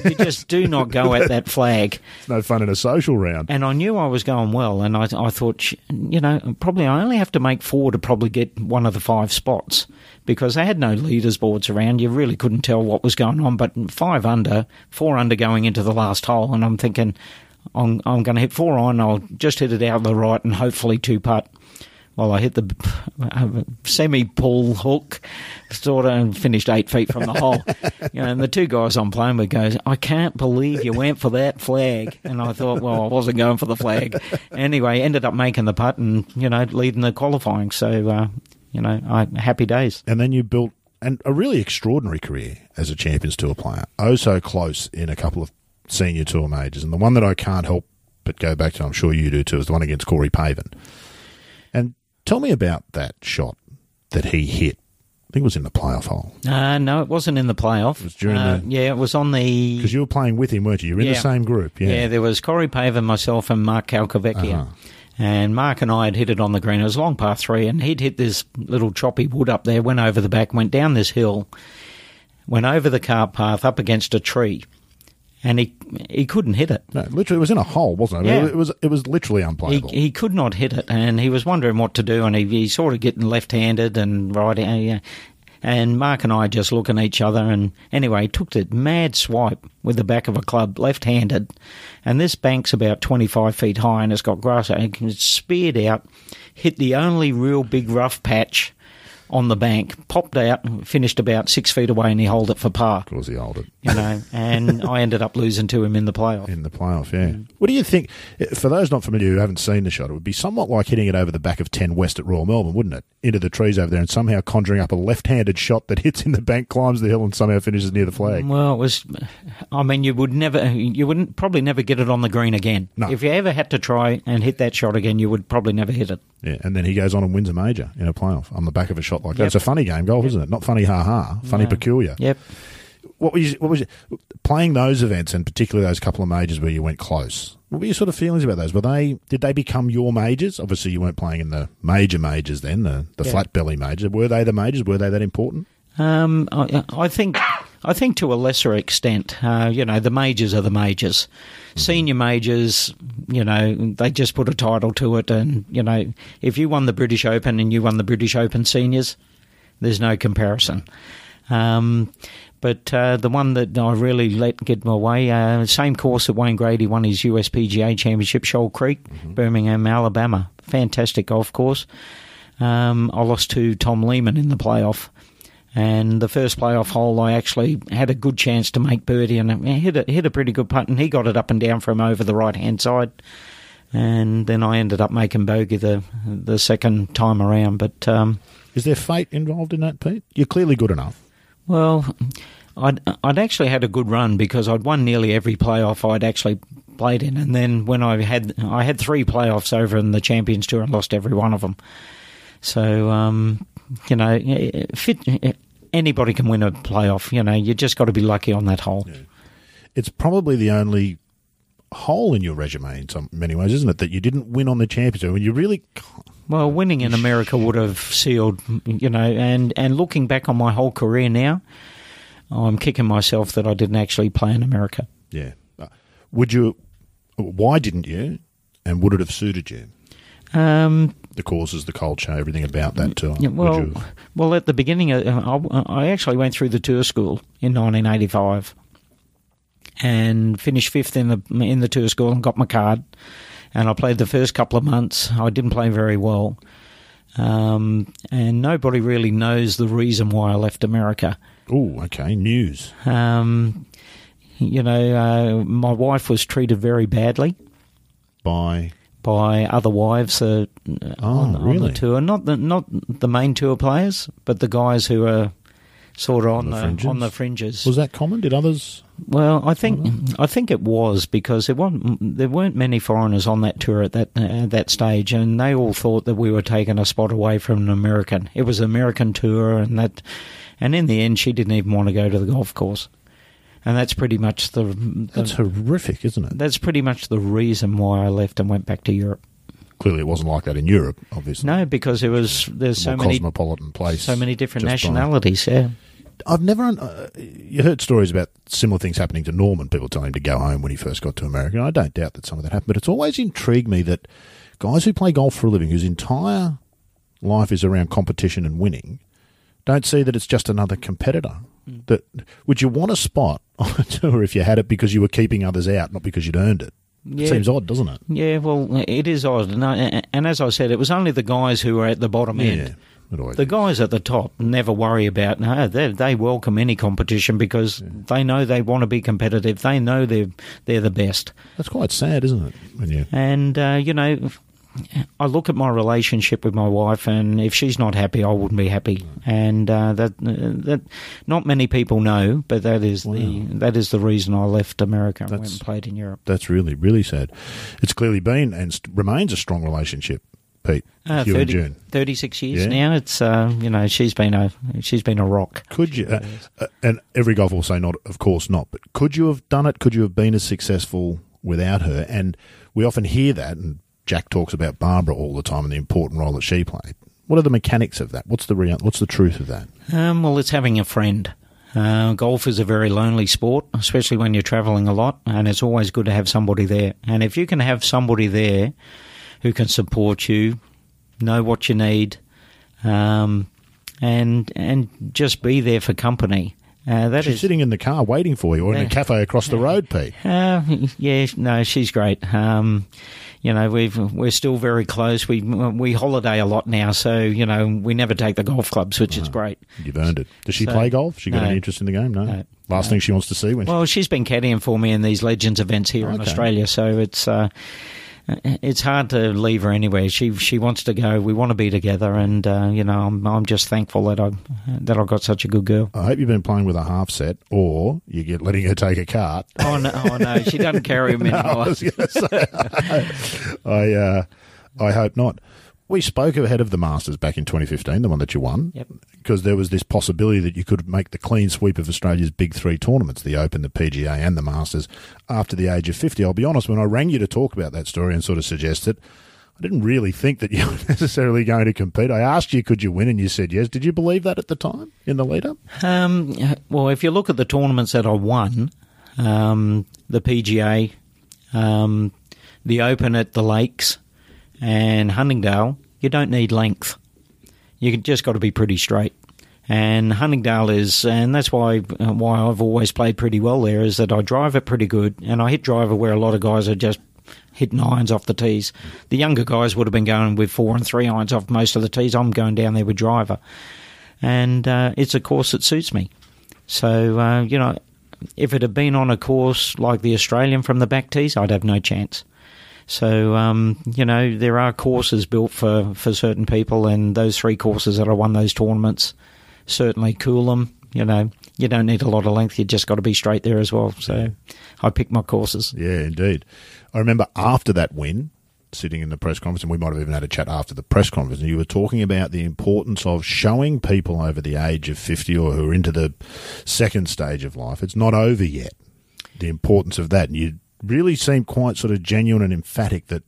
S2: you just do not go at that flag.
S1: It's no fun in a social round.
S2: And I knew I was going well, and I, I thought, you know, probably I only have to make four to probably get one of the five spots because they had no leaders boards around. You really couldn't tell what was going on. But five under, four under going into the last hole, and I'm thinking, I'm, I'm going to hit four on. I'll just hit it out the right and hopefully two putt. Well, I hit the uh, semi pull hook, sort of, and finished eight feet from the hole. You know, and the two guys I'm playing with goes, "I can't believe you went for that flag." And I thought, well, I wasn't going for the flag. Anyway, ended up making the putt and you know leading the qualifying. So uh, you know, I happy days.
S1: and then you built an, a really extraordinary career as a Champions Tour player. Oh, so close in a couple of senior tour majors, and the one that I can't help but go back to, I'm sure you do too, is the one against Corey Pavin. Tell me about that shot that he hit. I think it was in the playoff hole
S2: Uh, no, it wasn't in the playoff. It
S1: was during
S2: uh,
S1: the-
S2: yeah, it was on the
S1: because you were playing with him, weren't you? You were in the same group. Yeah.
S2: Yeah, there was Corey Pavin, myself, and Mark Calcavecchia.
S1: Uh-huh.
S2: And Mark and I had hit it on the green. It was long par three, and he'd hit this little choppy wood up there, went over the back, went down this hill, went over the cart path up against a tree, and he he couldn't hit it.
S1: No, literally, it was in a hole, wasn't it?
S2: Yeah.
S1: It was. It was literally unplayable.
S2: he he could not hit it, and he was wondering what to do, and he, he sort of getting left-handed and right. uh, yeah. And Mark and I just looking at each other, and anyway, he took the mad swipe with the back of a club, left-handed, and this bank's about twenty-five feet high, and it's got grass, and it speared out, hit the only real big rough patch on the bank, popped out, and finished about six feet away, and he held it for par.
S1: of course, he held it.
S2: You know, and I ended up losing to him in the playoff.
S1: in the playoff. Yeah. Mm. What do you think? Eh, for those not familiar who haven't seen the shot, it would be somewhat like hitting it over the back of ten West at Royal Melbourne, wouldn't it? Into the trees over there, and somehow conjuring up a left-handed shot that hits in the bank, climbs the hill, and somehow finishes near the flag.
S2: Well, it was. I mean, you would never, you wouldn't probably never get it on the green again.
S1: No.
S2: If you ever had to try and hit that shot again, you would probably never hit it.
S1: Yeah, and then he goes on and wins a major in a playoff on the back of a shot like that.
S2: Yep.
S1: It's a funny game golf, isn't it? Not funny, ha ha. Funny,
S2: No.
S1: peculiar.
S2: Yep.
S1: what was what was playing those events and particularly those couple of majors where you went close? What were your sort of feelings about those? Were they did they become your majors? Obviously, you weren't playing in the major majors then, the the
S2: Yeah.
S1: flat belly majors. Were they the majors? Were they that important?
S2: Um, I, I think, I think to a lesser extent, uh, you know, the majors are the majors. Senior majors, you know, they just put a title to it, and you know, if you won the British Open and you won the British Open seniors, there's no comparison. Um, but uh, the one that I really let get my way, uh, same course that Wayne Grady won his USPGA Championship, Shoal Creek, Birmingham, Alabama. Fantastic golf course. Um, I lost to Tom Lehman in the playoff. And the first playoff hole, I actually had a good chance to make birdie, and I hit a, hit a pretty good putt, and he got it up and down from over the right hand side. And then I ended up making bogey the the second time around. But um,
S1: Is there fate involved in that, Pete? You're clearly good enough.
S2: well, I'd I'd actually had a good run because I'd won nearly every playoff I'd actually played in, and then when I had I had three playoffs over in the Champions Tour and lost every one of them. So um, you know, fit anybody can win a playoff. You know, you just got to be lucky on that hole.
S1: It's probably the only hole in your resume in some many ways, isn't it? That you didn't win on the championship. When you really,
S2: Well, winning in America would have sealed, you know, and, and looking back on my whole career now, I'm kicking myself that I didn't actually play in America.
S1: yeah. Uh, Would you? Why didn't you? And would it have suited you?
S2: Um,
S1: The causes, the culture, everything about that tour.
S2: yeah, well,
S1: you-
S2: well, at the beginning, uh, I, I actually went through the tour school in 1985 and finished fifth in the in the tour school and got my card. And I played the first couple of months. I didn't play very well, um, and nobody really knows the reason why I left America.
S1: oh, okay. News.
S2: Um, you know, uh, my wife was treated very badly
S1: by
S2: by other wives uh,
S1: Oh,
S2: on, on the tour. Not the not the main tour players, but the guys who are sort of on,
S1: the
S2: the,
S1: fringes?
S2: on the fringes.
S1: was that common? Did others?
S2: well, I think I think it was because there weren't there weren't many foreigners on that tour at that at that stage, and they all thought that we were taking a spot away from an American. It was an American tour, and that, and in the end, she didn't even want to go to the golf course, and that's pretty much the, the
S1: That's horrific, isn't it?
S2: that's pretty much the reason why I left and went back to Europe.
S1: Clearly, it wasn't like that in Europe. Obviously,
S2: No, because there was there's so many
S1: cosmopolitan place.
S2: so many different
S1: just by-
S2: nationalities. Yeah,
S1: I've never. Uh, you heard stories about similar things happening to Norman. People telling him to go home when he first got to America. And I don't doubt that some of that happened, but it's always intrigued me that guys who play golf for a living, whose entire life is around competition and winning, don't see that it's just another competitor.
S2: Mm.
S1: That would you want a spot on a tour if you had it because you were keeping others out, not because you'd earned it?
S2: Yeah.
S1: It seems odd, doesn't it?
S2: yeah. Well, it is odd, and, I, and as I said, it was only the guys who were at the bottom end. The
S1: is.
S2: guys at the top never worry about no. They they welcome any competition because they know they want to be competitive. They know they're they're the best.
S1: That's quite sad, isn't it? You
S2: And uh, you know, I look at my relationship with my wife, and if she's not happy, I wouldn't be happy. And uh, that that not many people know, but that is the that is the reason I left America and went
S1: That's-
S2: and played in Europe.
S1: that's really really sad. It's clearly been and st- remains a strong relationship, Pete.
S2: Uh,
S1: you and
S2: 30
S1: June.
S2: 36 years
S1: Yeah.
S2: now. It's uh, you know she's been a she's been a rock.
S1: Could you? Uh, uh, and every golfer will say not, of course not. But could you have done it? Could you have been as successful without her? And we often hear that, and Jack talks about Barbara all the time and the important role that she played. What are the mechanics of that? What's the real, What's the truth of that?
S2: Um, well, it's having a friend. Uh, golf is a very lonely sport, especially when you're travelling a lot, and it's always good to have somebody there. And if you can have somebody there who can support you, know what you need, um, and and just be there for company, uh, that
S1: She's
S2: is.
S1: sitting in the car waiting for you, or in a cafe across the road, Pete.
S2: Uh, yeah, no, she's great. Um, you know, we've we're still very close. We we holiday a lot now, so you know we never take the golf clubs, which is great.
S1: You've earned it. Does she
S2: So-
S1: play golf? She got
S2: no.
S1: any interest in the game? No.
S2: No.
S1: Last
S2: No.
S1: thing she wants to see when
S2: Well, she's been caddying for me in these Legends events here in Australia, so it's uh, it's hard to leave her anywhere. She she wants to go. We want to be together, and uh, you know, I'm I'm just thankful that I that I got such a good girl.
S1: I hope you've been playing with a half set, or you get letting her take a cart.
S2: Oh no, oh, no she doesn't carry
S1: I
S2: anymore.
S1: to say, I, uh, I hope not. We spoke ahead of the Masters back in 2015, the one that you won,
S2: Yep.
S1: because there was this possibility that you could make the clean sweep of Australia's big three tournaments, the Open, the PGA, and the Masters, after the age of 50. I'll be honest, when I rang you to talk about that story and sort of suggest it, I didn't really think that you were necessarily going to compete. I asked you, could you win, and you said yes. Did you believe that at the time in the lead up?
S2: Um, well, if you look at the tournaments that I won, um, the PGA, um, the Open at the Lakes, and Huntingdale, you don't need length. You just got to be pretty straight. And Huntingdale is, and that's why why I've always played pretty well there is that I drive it pretty good, and I hit driver where a lot of guys are just hitting irons off the tees. The younger guys would have been going with four and three irons off most of the tees. I'm going down there with driver, and uh, it's a course that suits me. So uh, you know, if it had been on a course like the Australian from the back tees, I'd have no chance. So um, you know, there are courses built for for certain people, and those three courses that I won those tournaments certainly cool them. You know, you don't need a lot of length; you just got to be straight there as well. So I pick my courses.
S1: Yeah, indeed. I remember after that win, sitting in the press conference, and we might have even had a chat after the press conference, and you were talking about the importance of showing people over the age of 50 or who are into the second stage of life, it's not over yet. The importance of that. And you really seemed quite sort of genuine and emphatic that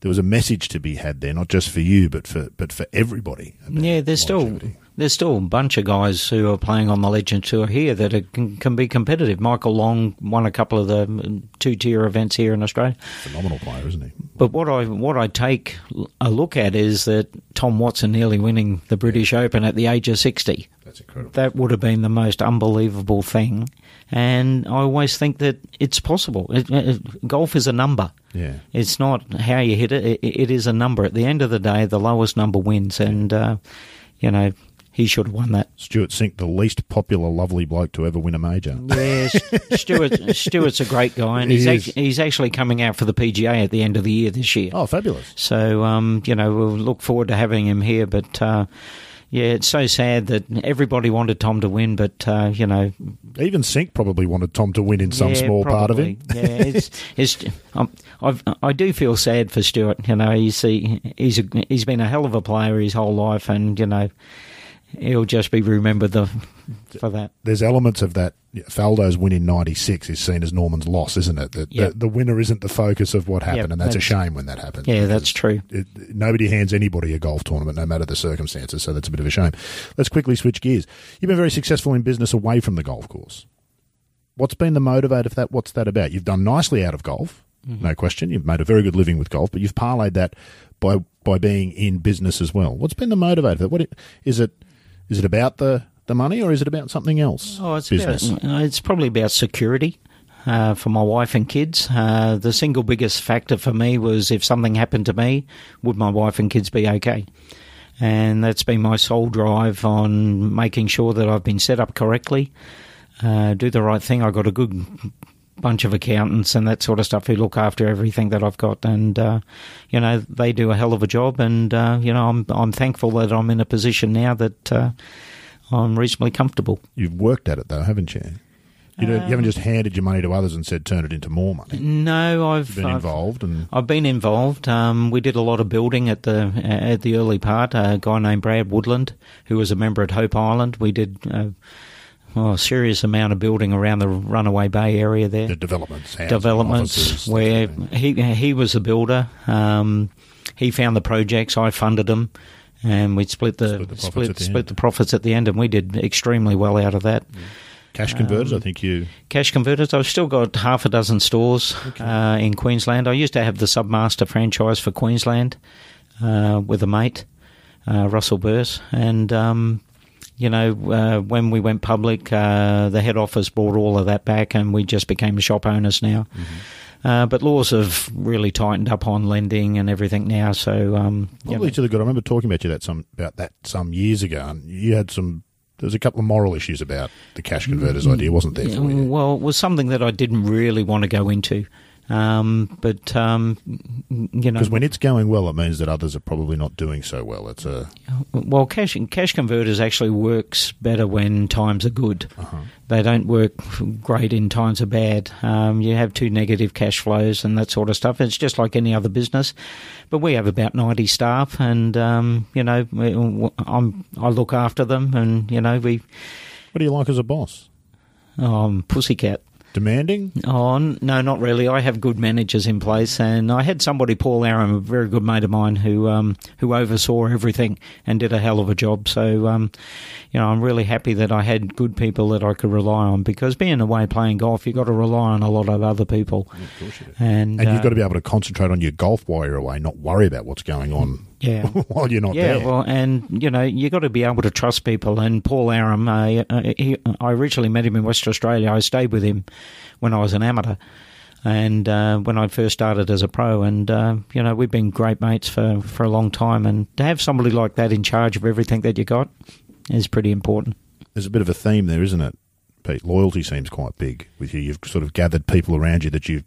S1: there was a message to be had there, not just for you, but for but for everybody.
S2: Yeah, there's still
S1: longevity.
S2: There's still a bunch of guys who are playing on the Legend Tour here that are, can, can be competitive. Michael Long won a couple of the two tier events here in Australia.
S1: phenomenal player, isn't he?
S2: But what I what I take a look at is that Tom Watson nearly winning the British Open at the age of sixty.
S1: That's incredible.
S2: That would have been the most unbelievable thing. And I always think that it's possible. It, it, golf is a number.
S1: Yeah.
S2: It's not how you hit it. it. It is a number. At the end of the day, the lowest number wins. And, uh, you know, he should have won that.
S1: Stewart Cink, the least popular lovely bloke to ever win a major.
S2: Yes, Stewart. Stewart's a great guy, and
S1: He
S2: he's act- he's actually coming out for the PGA at the end of the year this year.
S1: Oh, fabulous.
S2: So, um, you know, we'll look forward to having him here. But uh, yeah, it's so sad that everybody wanted Tom to win, but uh, you know,
S1: Even Cink probably wanted Tom to win in some
S2: yeah,
S1: small part of
S2: probably.
S1: him.
S2: yeah, it's, it's um, I've, I do feel sad for Stewart. You know, you see, he's a, he's been a hell of a player his whole life, and you know, he'll just be remembered the, for that.
S1: There's elements of that. Faldo's win in '96 is seen as Norman's loss, isn't it? That
S2: Yep.
S1: the, the winner isn't the focus of what happened,
S2: Yep,
S1: and that's a shame when that happens.
S2: Yeah, that's true.
S1: It, nobody hands anybody a golf tournament, no matter the circumstances. So that's a bit of a shame. Let's quickly switch gears. You've been very successful in business away from the golf course. What's been the motivator for that? What's that about? You've done nicely out of golf,
S2: Mm-hmm.
S1: no question. You've made a very good living with golf, but you've parlayed that by by being in business as well. What's been the motivator for that? What it, is it? Is it about the the money, or is it about something else?
S2: Oh, it's
S1: business.
S2: About, uh, it's probably about security uh, for my wife and kids. Uh, the single biggest factor for me was if something happened to me, would my wife and kids be okay? And that's been my sole drive on making sure that I've been set up correctly, uh, do the right thing. I've got a good bunch of accountants and that sort of stuff who look after everything that I've got, and uh, you know they do a hell of a job. And uh, you know I'm I'm thankful that I'm in a position now that uh, I'm reasonably comfortable.
S1: You've worked at it though, haven't you? You, you haven't just handed your money to others and said turn it into more money.
S2: No, I've
S1: You've been
S2: I've-
S1: involved, and
S2: I've been involved. Um, we did a lot of building at the at the early part. A guy named Brad Woodland, who was a member at Hope Island, we did well, a serious amount of building around the Runaway Bay area there.
S1: the developments,
S2: Developments
S1: offices,
S2: where
S1: sort of thing.
S2: he he was a builder. Um, he found the projects. I funded them, and we split the
S1: Split the profits
S2: split
S1: at the
S2: split
S1: end.
S2: the profits at the end, and we did extremely well out of that.
S1: cash converters.
S2: um,
S1: I think you
S2: Cash converters. I've still got half a dozen stores uh, in Queensland. I used to have the Submaster franchise for Queensland uh, with a mate, uh, Russell Burse, and um, you know uh, when we went public, uh, the head office brought all of that back, and we just became shop owners now. Uh, but laws have really tightened up on lending and everything now. So um,
S1: probably
S2: know,
S1: to the good. I remember talking about you that some about that some years ago, and you had some. There was a couple of moral issues about the cash converters idea, wasn't there?
S2: Well, it was something that I didn't really want to go into. Um, but um, you know,
S1: Because when it's going well, it means that others are probably not doing so well. It's a
S2: well, cash cash converters actually works better when times are good.
S1: uh-huh.
S2: They don't work great in times are bad. Um, you have two negative cash flows and that sort of stuff. It's just like any other business. But we have about ninety staff, and um, you know, I'm I look after them, and you know, we
S1: What do you like as a boss?
S2: um, pussycat.
S1: Demanding?
S2: Oh no, not really. I have good managers in place, and I had somebody, Paul Aram, a very good mate of mine, who um, who oversaw everything and did a hell of a job. So, um, you know, I'm really happy that I had good people that I could rely on because being away playing golf, you've got to rely on a lot of other people, and
S1: And
S2: uh,
S1: you've got to be able to concentrate on your golf while you're away, not worry about what's going on
S2: yeah.
S1: while you're not
S2: Yeah,
S1: there.
S2: well, and you know, you've got to be able to trust people. And Paul Aram, uh, uh, he, I originally met him in Western Australia. I stayed with him when I was an amateur, and uh, when I first started as a pro. And uh, you know, we've been great mates for for a long time. And to have somebody like that in charge of everything that you got is pretty important.
S1: There's a bit of a theme there, isn't it, Pete? Loyalty seems quite big with you. You've sort of gathered people around you that you've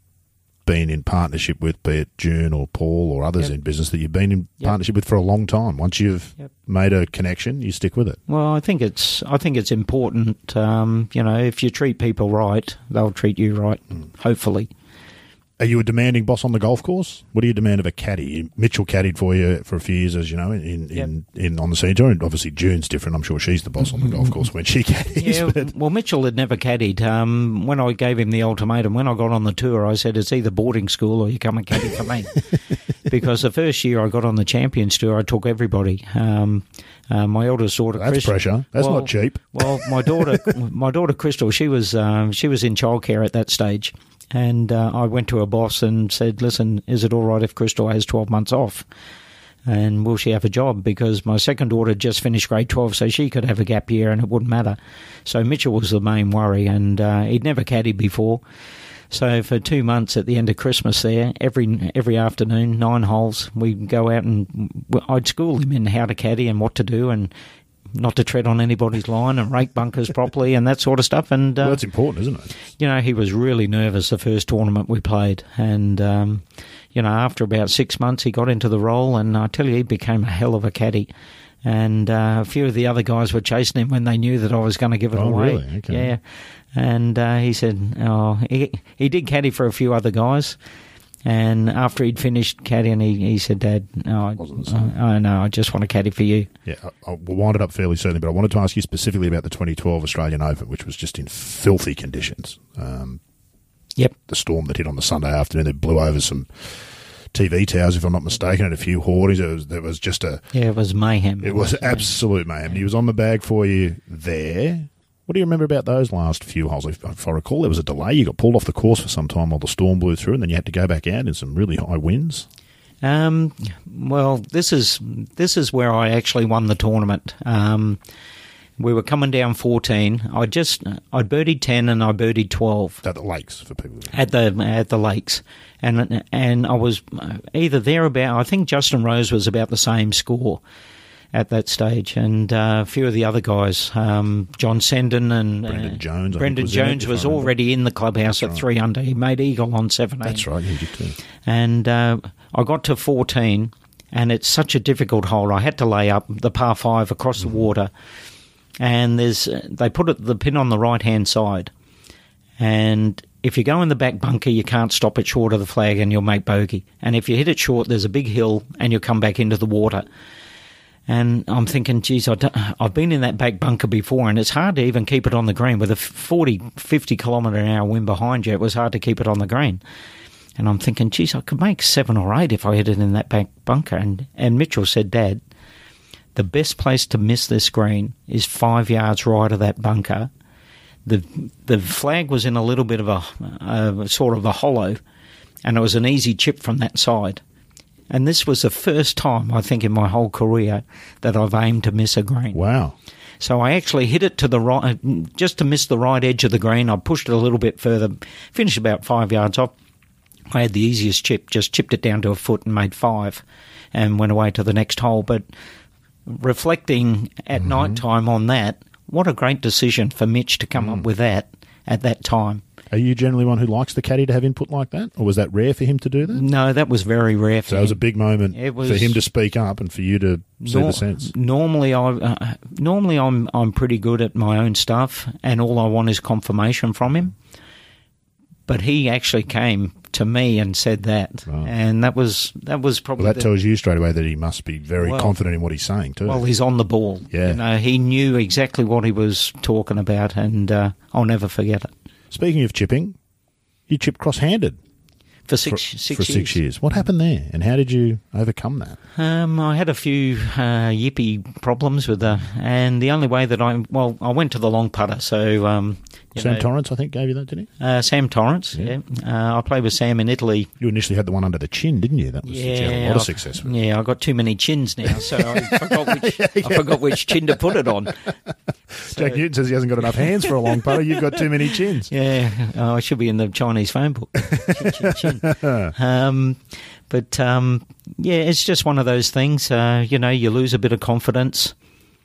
S1: been in partnership with, be it June or Paul or others
S2: Yep.
S1: in business that you've been in
S2: Yep.
S1: partnership with for a long time. Once you've
S2: Yep.
S1: made a connection, you stick with it.
S2: Well, I think it's I think it's important. Um, you know, if you treat people right, they'll treat you right. Hopefully.
S1: Are you a demanding boss on the golf course? What do you demand of a caddy? Mitchell caddied for you for a few years, as you know, in in, in on the scene tour. And obviously, June's different. I'm sure she's the boss on the golf course when she caddies.
S2: Yeah,
S1: but
S2: well, Mitchell had never caddied. Um, when I gave him the ultimatum, when I got on the tour, I said, it's either boarding school or you come and caddy for me. because the first year I got on the Champions Tour, I took everybody. Um, uh, my eldest daughter,
S1: that's
S2: Chris-
S1: pressure. That's
S2: well,
S1: not cheap.
S2: Well, my daughter, my daughter Crystal, she was um, she was in childcare at that stage, and uh, I went to her boss and said, "Listen, is it all right if Crystal has twelve months off?" And will she have a job? Because my second daughter just finished grade 12, so she could have a gap year and it wouldn't matter. So Mitchell was the main worry, and uh, he'd never caddied before. So for two months at the end of Christmas, there every every afternoon, nine holes, we'd go out and I'd school him in how to caddy and what to do, and not to tread on anybody's line and rake bunkers properly and that sort of stuff. And uh,
S1: Well, that's important, isn't it?
S2: you know, he was really nervous the first tournament we played, and um, you know, after about six months, he got into the role, and I tell you, he became a hell of a caddy. And uh, a few of the other guys were chasing him when they knew that I was going to give it
S1: Oh,
S2: away.
S1: really? Okay.
S2: Yeah, and uh, he said, "Oh, he he did caddy for a few other guys." And after he'd finished caddying, he, he said, "Dad, no, I, I, I know, I just want to caddy for you."
S1: Yeah, I- I'll we'll wind it up fairly soon, but I wanted to ask you specifically about the 2012 Australian Open, which was just in filthy conditions. Um,
S2: Yep.
S1: the storm that hit on the Sunday afternoon that blew over some TV towers, if I'm not mistaken, and a few hoardings. It was, there was just a,
S2: Yeah, it was mayhem.
S1: it was absolute mayhem. He was on the bag for you there. What do you remember about those last few holes? If, if I recall, there was a delay. You got pulled off the course for some time while the storm blew through, and then you had to go back out in some really high winds.
S2: Um, well, this is this is where I actually won the tournament. Um, we were coming down fourteen. I just I birdied ten and I birdied twelve
S1: At the lakes for people.
S2: at the at the lakes, and and I was either there about. I think Justin Rose was about the same score at that stage, and uh, a few of the other guys, um, John Senden and
S1: Brendan
S2: uh,
S1: Jones, I
S2: Brendan
S1: was
S2: Jones was already in the clubhouse at
S1: right.
S2: three under. He made eagle on seventeen.
S1: That's right, you did too.
S2: And uh, I got to 14, and it's such a difficult hole. I had to lay up the par five across the water, and there's uh, they put it, the pin on the right hand side, and if you go in the back bunker, you can't stop it short of the flag, and you'll make bogey. And if you hit it short, there's a big hill, and you'll come back into the water. And I'm thinking, geez, I I've been in that back bunker before, and it's hard to even keep it on the green with a 40, 50 kilometre an hour wind behind you. It was hard to keep it on the green. And I'm thinking, geez, I could make seven or eight if I hit it in that back bunker. And, and Mitchell said, Dad, the best place to miss this green is five yards right of that bunker. The the flag was in a little bit of a, a sort of a hollow, and it was an easy chip from that side. And this was the first time I think in my whole career that I've aimed to miss a green.
S1: Wow.
S2: So I actually hit it to the right, just to miss the right edge of the green. I pushed it a little bit further, finished about five yards off. I had the easiest chip, just chipped it down to a foot and made five, and went away to the next hole. But reflecting at mm-hmm. night time on that, what a great decision for Mitch to come up mm. with that at that time.
S1: Are you generally one who likes the caddy to have input like that, or was that rare for him to do that?
S2: No, that was very rare. For
S1: So it was a big moment for him to speak up and for you to see
S2: Nor-
S1: the sense.
S2: Normally, I uh, normally I'm I'm pretty good at my own stuff, and all I want is confirmation from him. But he actually came to me and said that,
S1: Right.
S2: and that was that was probably
S1: Well, that
S2: the-
S1: tells you straight away that he must be very
S2: Well-
S1: confident in what he's saying too.
S2: well, he's on the ball.
S1: Yeah.
S2: you know, he knew exactly what he was talking about, and uh, I'll never forget it.
S1: Speaking of chipping, you chipped cross-handed
S2: For
S1: for,
S2: six six
S1: for
S2: years.
S1: six years. What happened there, and how did you overcome that?
S2: Um, I had a few uh, yippy problems with the, and the only way that I well, I went to the long putter. So um,
S1: Sam
S2: know,
S1: Torrance, I think, gave you that, didn't he?
S2: uh, Sam Torrance.
S1: Yeah.
S2: Yeah, Uh, I played with Sam in Italy.
S1: You initially had the one under the chin, didn't you? That was had a lot of success with.
S2: Yeah, I got too many chins now, so I forgot which I forgot which chin to put it on.
S1: Jack Newton says he hasn't got enough hands for a long putter. You've got too many chins.
S2: Yeah, oh, I should be in the Chinese phone book. Chin, chin, chin. Um, but um, yeah, it's just one of those things. Uh, you know, you lose a bit of confidence.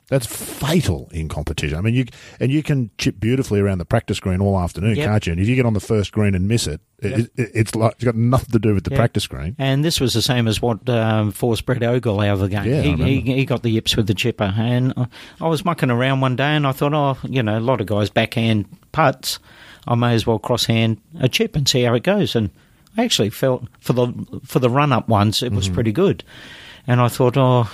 S1: That's fatal in competition. I mean, you and you can chip beautifully around the practice green all afternoon,
S2: Yep.
S1: can't you? And if you get on the first green and miss it, it, it it's like it's got nothing to do with the
S2: Yeah.
S1: practice green.
S2: And this was the same as what um, forced Brett Ogle out of the game.
S1: Yeah,
S2: he, he, he got the yips with the chipper. And I was mucking around one day and I thought, oh, you know, a lot of guys backhand putts. I may as well crosshand a chip and see how it goes. And I actually felt for the for the run up ones, it was
S1: Mm-hmm.
S2: pretty good. And I thought, oh,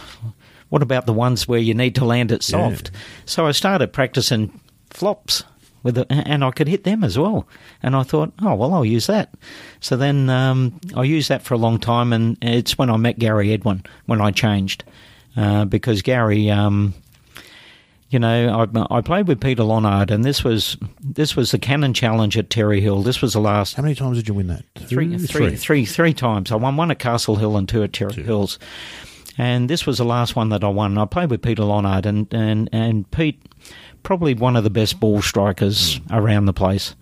S2: what about the ones where you need to land it
S1: Yeah.
S2: soft? So I started practicing flops with it, and I could hit them as well. And I thought, oh well, I'll use that. So then um, I used that for a long time, and it's when I met Gary Edwin when I changed uh, because Gary. Um, you know, I, I played with Peter Lonard, and this was this was the Canon Challenge at Terrey Hill. This was the last
S1: How many times did you win that?
S2: three,
S1: Two,
S2: three, three, three times. I won one at Castle Hill and two at Terrey Hills. And this was the last one that I won. I played with Peter Lonard, and, and, and Pete, probably one of the best ball strikers around the place.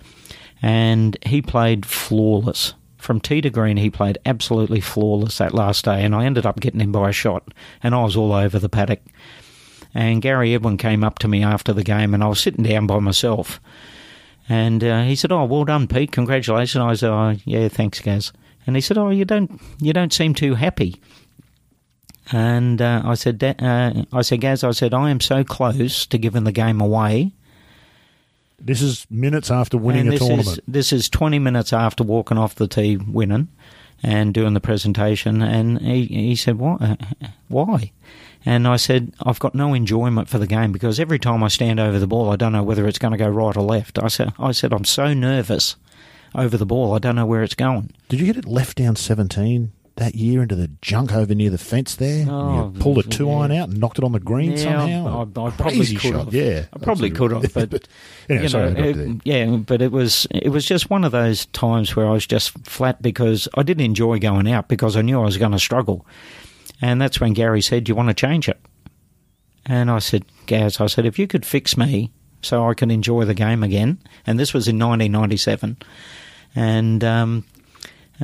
S2: And he played flawless. From tee to green, he played absolutely flawless that last day, and I ended up getting him by a shot, and I was all over the paddock. And Gary Edwin came up to me after the game, and I was sitting down by myself. And uh, he said, "Oh, well done, Pete. Congratulations." I said, "Oh, yeah, thanks, Gaz." And he said, "Oh, you don't, you don't seem too happy." And uh, I said, uh, "I said, Gaz, I said, I am so close to giving the game away."
S1: This is minutes after winning
S2: and
S1: a
S2: this
S1: tournament.
S2: Is, this is 20 minutes after walking off the tee winning and doing the presentation. And he, he said, "Why? Why? And I said, I've got no enjoyment for the game because every time I stand over the ball, I don't know whether it's going to go right or left. I said, I said, I'm so nervous over the ball, I don't know where it's going.
S1: Did you get it left down 17 that year into the junk over near the fence there?
S2: Oh,
S1: And you pulled a two
S2: yeah.
S1: iron out and knocked it on the green
S2: Yeah,
S1: somehow?
S2: I, I probably
S1: Crazy
S2: could
S1: shot,
S2: have.
S1: yeah.
S2: I probably could have, but
S1: anyway,
S2: you
S1: sorry,
S2: know, it- yeah, but it was it was just one of those times where I was just flat because I didn't enjoy going out because I knew I was going to struggle, and that's when Gary said, "Do you want to change it?" And I said, "Gaz, I said if you could fix me so I can enjoy the game again," and this was in 1997, and. Um,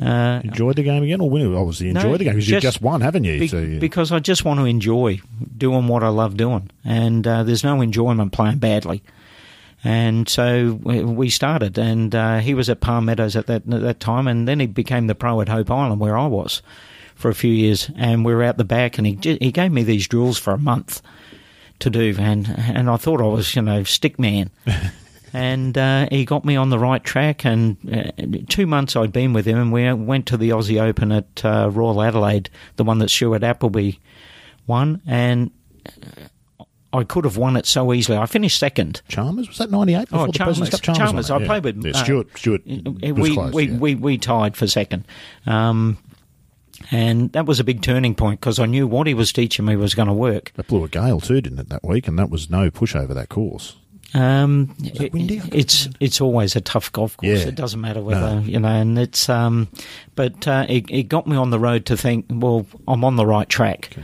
S2: uh,
S1: Enjoyed the game again, or win? Obviously,
S2: No,
S1: enjoyed the game because you've
S2: just
S1: won, haven't you?
S2: be-
S1: so you-
S2: because I just want to enjoy doing what I love doing, and uh, there's no enjoyment playing badly. And so we we started, and uh, he was at Palm Meadows at that at that time, and then he became the pro at Hope Island, where I was for a few years, and we were out the back, and he he gave me these drills for a month to do, and and I thought I was you know stick man. And uh, he got me on the right track. And uh, two months I'd been with him, and we went to the Aussie Open at uh, Royal Adelaide, the one that Stuart Appleby won. And I could have won it so easily. I finished second.
S1: Chalmers was that ninety eight
S2: Oh,
S1: Cup?
S2: Chalmers.
S1: won
S2: I
S1: yeah.
S2: played with,
S1: yeah,
S2: uh,
S1: Stuart. Stuart
S2: Uh, we,
S1: close.
S2: we,
S1: yeah.
S2: we, we tied for second. Um, and that was a big turning point because I knew what he was teaching me was going to work.
S1: that blew a gale too, didn't it, that week? And that was no pushover that course.
S2: Um,
S1: it windy?
S2: It's it's always a tough golf course.
S1: Yeah.
S2: It doesn't matter whether you know, and it's um, but uh, it, it got me on the road to think, well, I'm on the right track.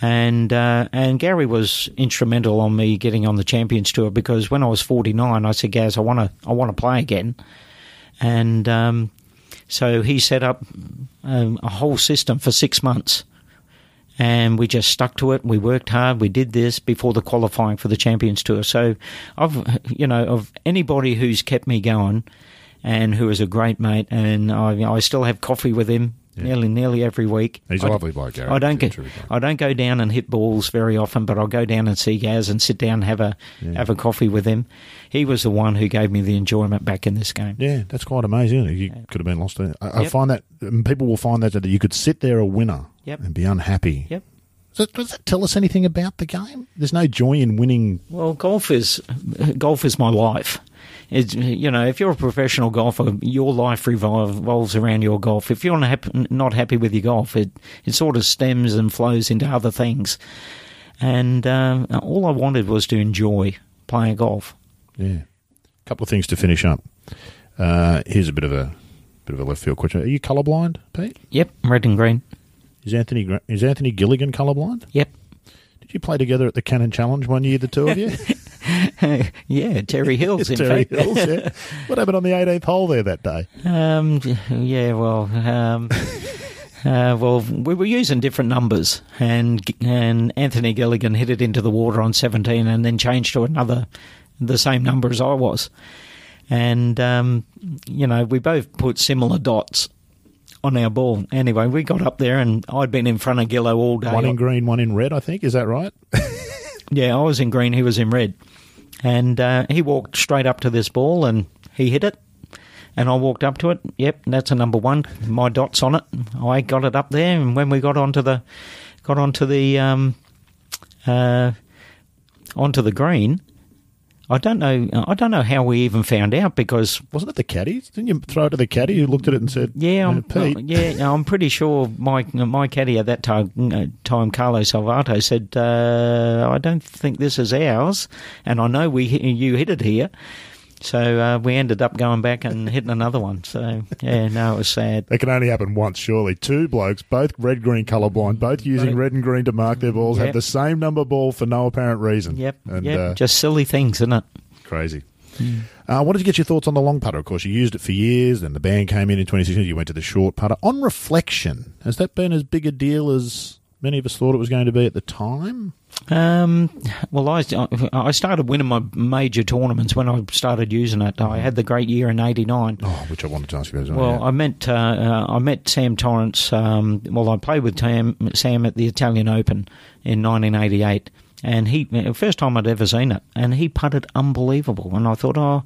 S2: And uh, and Gary was instrumental on me getting on the Champions Tour because when I was 49, I said, Gaz, I want to I want to play again, and um, so he set up um, a whole system for six months and we just stuck to it. We worked hard. We did this before the qualifying for the Champions Tour. So, I've you know of anybody who's kept me going, and who is a great mate, and I, I still have coffee with him nearly nearly every week.
S1: He's a
S2: I-
S1: lovely bloke, Gary.
S2: I don't get. I don't go down and hit balls very often, but I'll go down and see Gaz and sit down and have a have a coffee with him. He was the one who gave me the enjoyment back in this game.
S1: Yeah, that's quite amazing. You could have been lost. I, I
S2: Yep.
S1: find that um, people will find that that you could sit there a winner
S2: Yep.
S1: and be unhappy.
S2: Yep.
S1: Does that, does that tell us anything about the game? There's no joy in winning.
S2: Well, golf is golf is my life. It's, you know, if you're a professional golfer, your life revolves around your golf. If you're not happy, not happy with your golf, it it sort of stems and flows into other things. And um, all I wanted was to enjoy playing golf.
S1: Yeah. A couple of things to finish up. Uh, here's a bit of a bit of a left field question. Are you colourblind, Pete?
S2: Yep, red and green.
S1: Is Anthony is Anthony Gilligan colorblind?
S2: Yep.
S1: Did you play together at the Canon Challenge one year, the two of you?
S2: yeah, Terrey Hills. in
S1: Terrey
S2: fact.
S1: Hills, yeah. What happened on the 18th hole there that day?
S2: Um, yeah, well, um, uh, well, we were using different numbers, and and Anthony Gilligan hit it into the water on 17, and then changed to another, the same number as I was, and um, you know we both put similar dots on our ball. Anyway, we got up there, and I'd been in front of Gillo all day.
S1: One in green, one in red, I think. Is that right?
S2: Yeah, I was in green, he was in red. And uh, he walked straight up to this ball and he hit it. And I walked up to it. Yep, that's a number one. My dots on it. I got it up there, and when we got onto the got onto the um, uh, onto the green, I don't know. I don't know how we even found out because
S1: Wasn't it the caddy? Didn't you throw it to the caddy who looked at it and said,
S2: Yeah,
S1: "Uh,
S2: I'm,
S1: Pete?
S2: yeah, I'm pretty sure my my caddy at that time, time Carlo Salvato, said, uh, "I don't think this is ours," and I know we you hit it here. So uh, we ended up going back and hitting another one. So yeah, no, it was sad.
S1: It can only happen once, surely. Two blokes, both red green colourblind, both using red and green to mark their balls,
S2: Yep.
S1: have the same number ball for no apparent reason.
S2: Yep,
S1: And
S2: yep,
S1: uh,
S2: just silly things, isn't it?
S1: crazy. Uh, what did you get your thoughts on the long putter? Of course, you used it for years, then the ban came in in 2016. You went to the short putter. On reflection, has that been as big a deal as many of us thought it was going to be at the time?
S2: Um, well, I, I started winning my major tournaments when I started using it. I had the great year in '89.
S1: Oh, which I wanted to ask you about. well, yeah.
S2: I met uh, uh, I met Sam Torrance. Um, well, I played with Sam, Sam at the Italian Open in 1988, and he first time I'd ever seen it, and he putted unbelievable. And I thought, oh,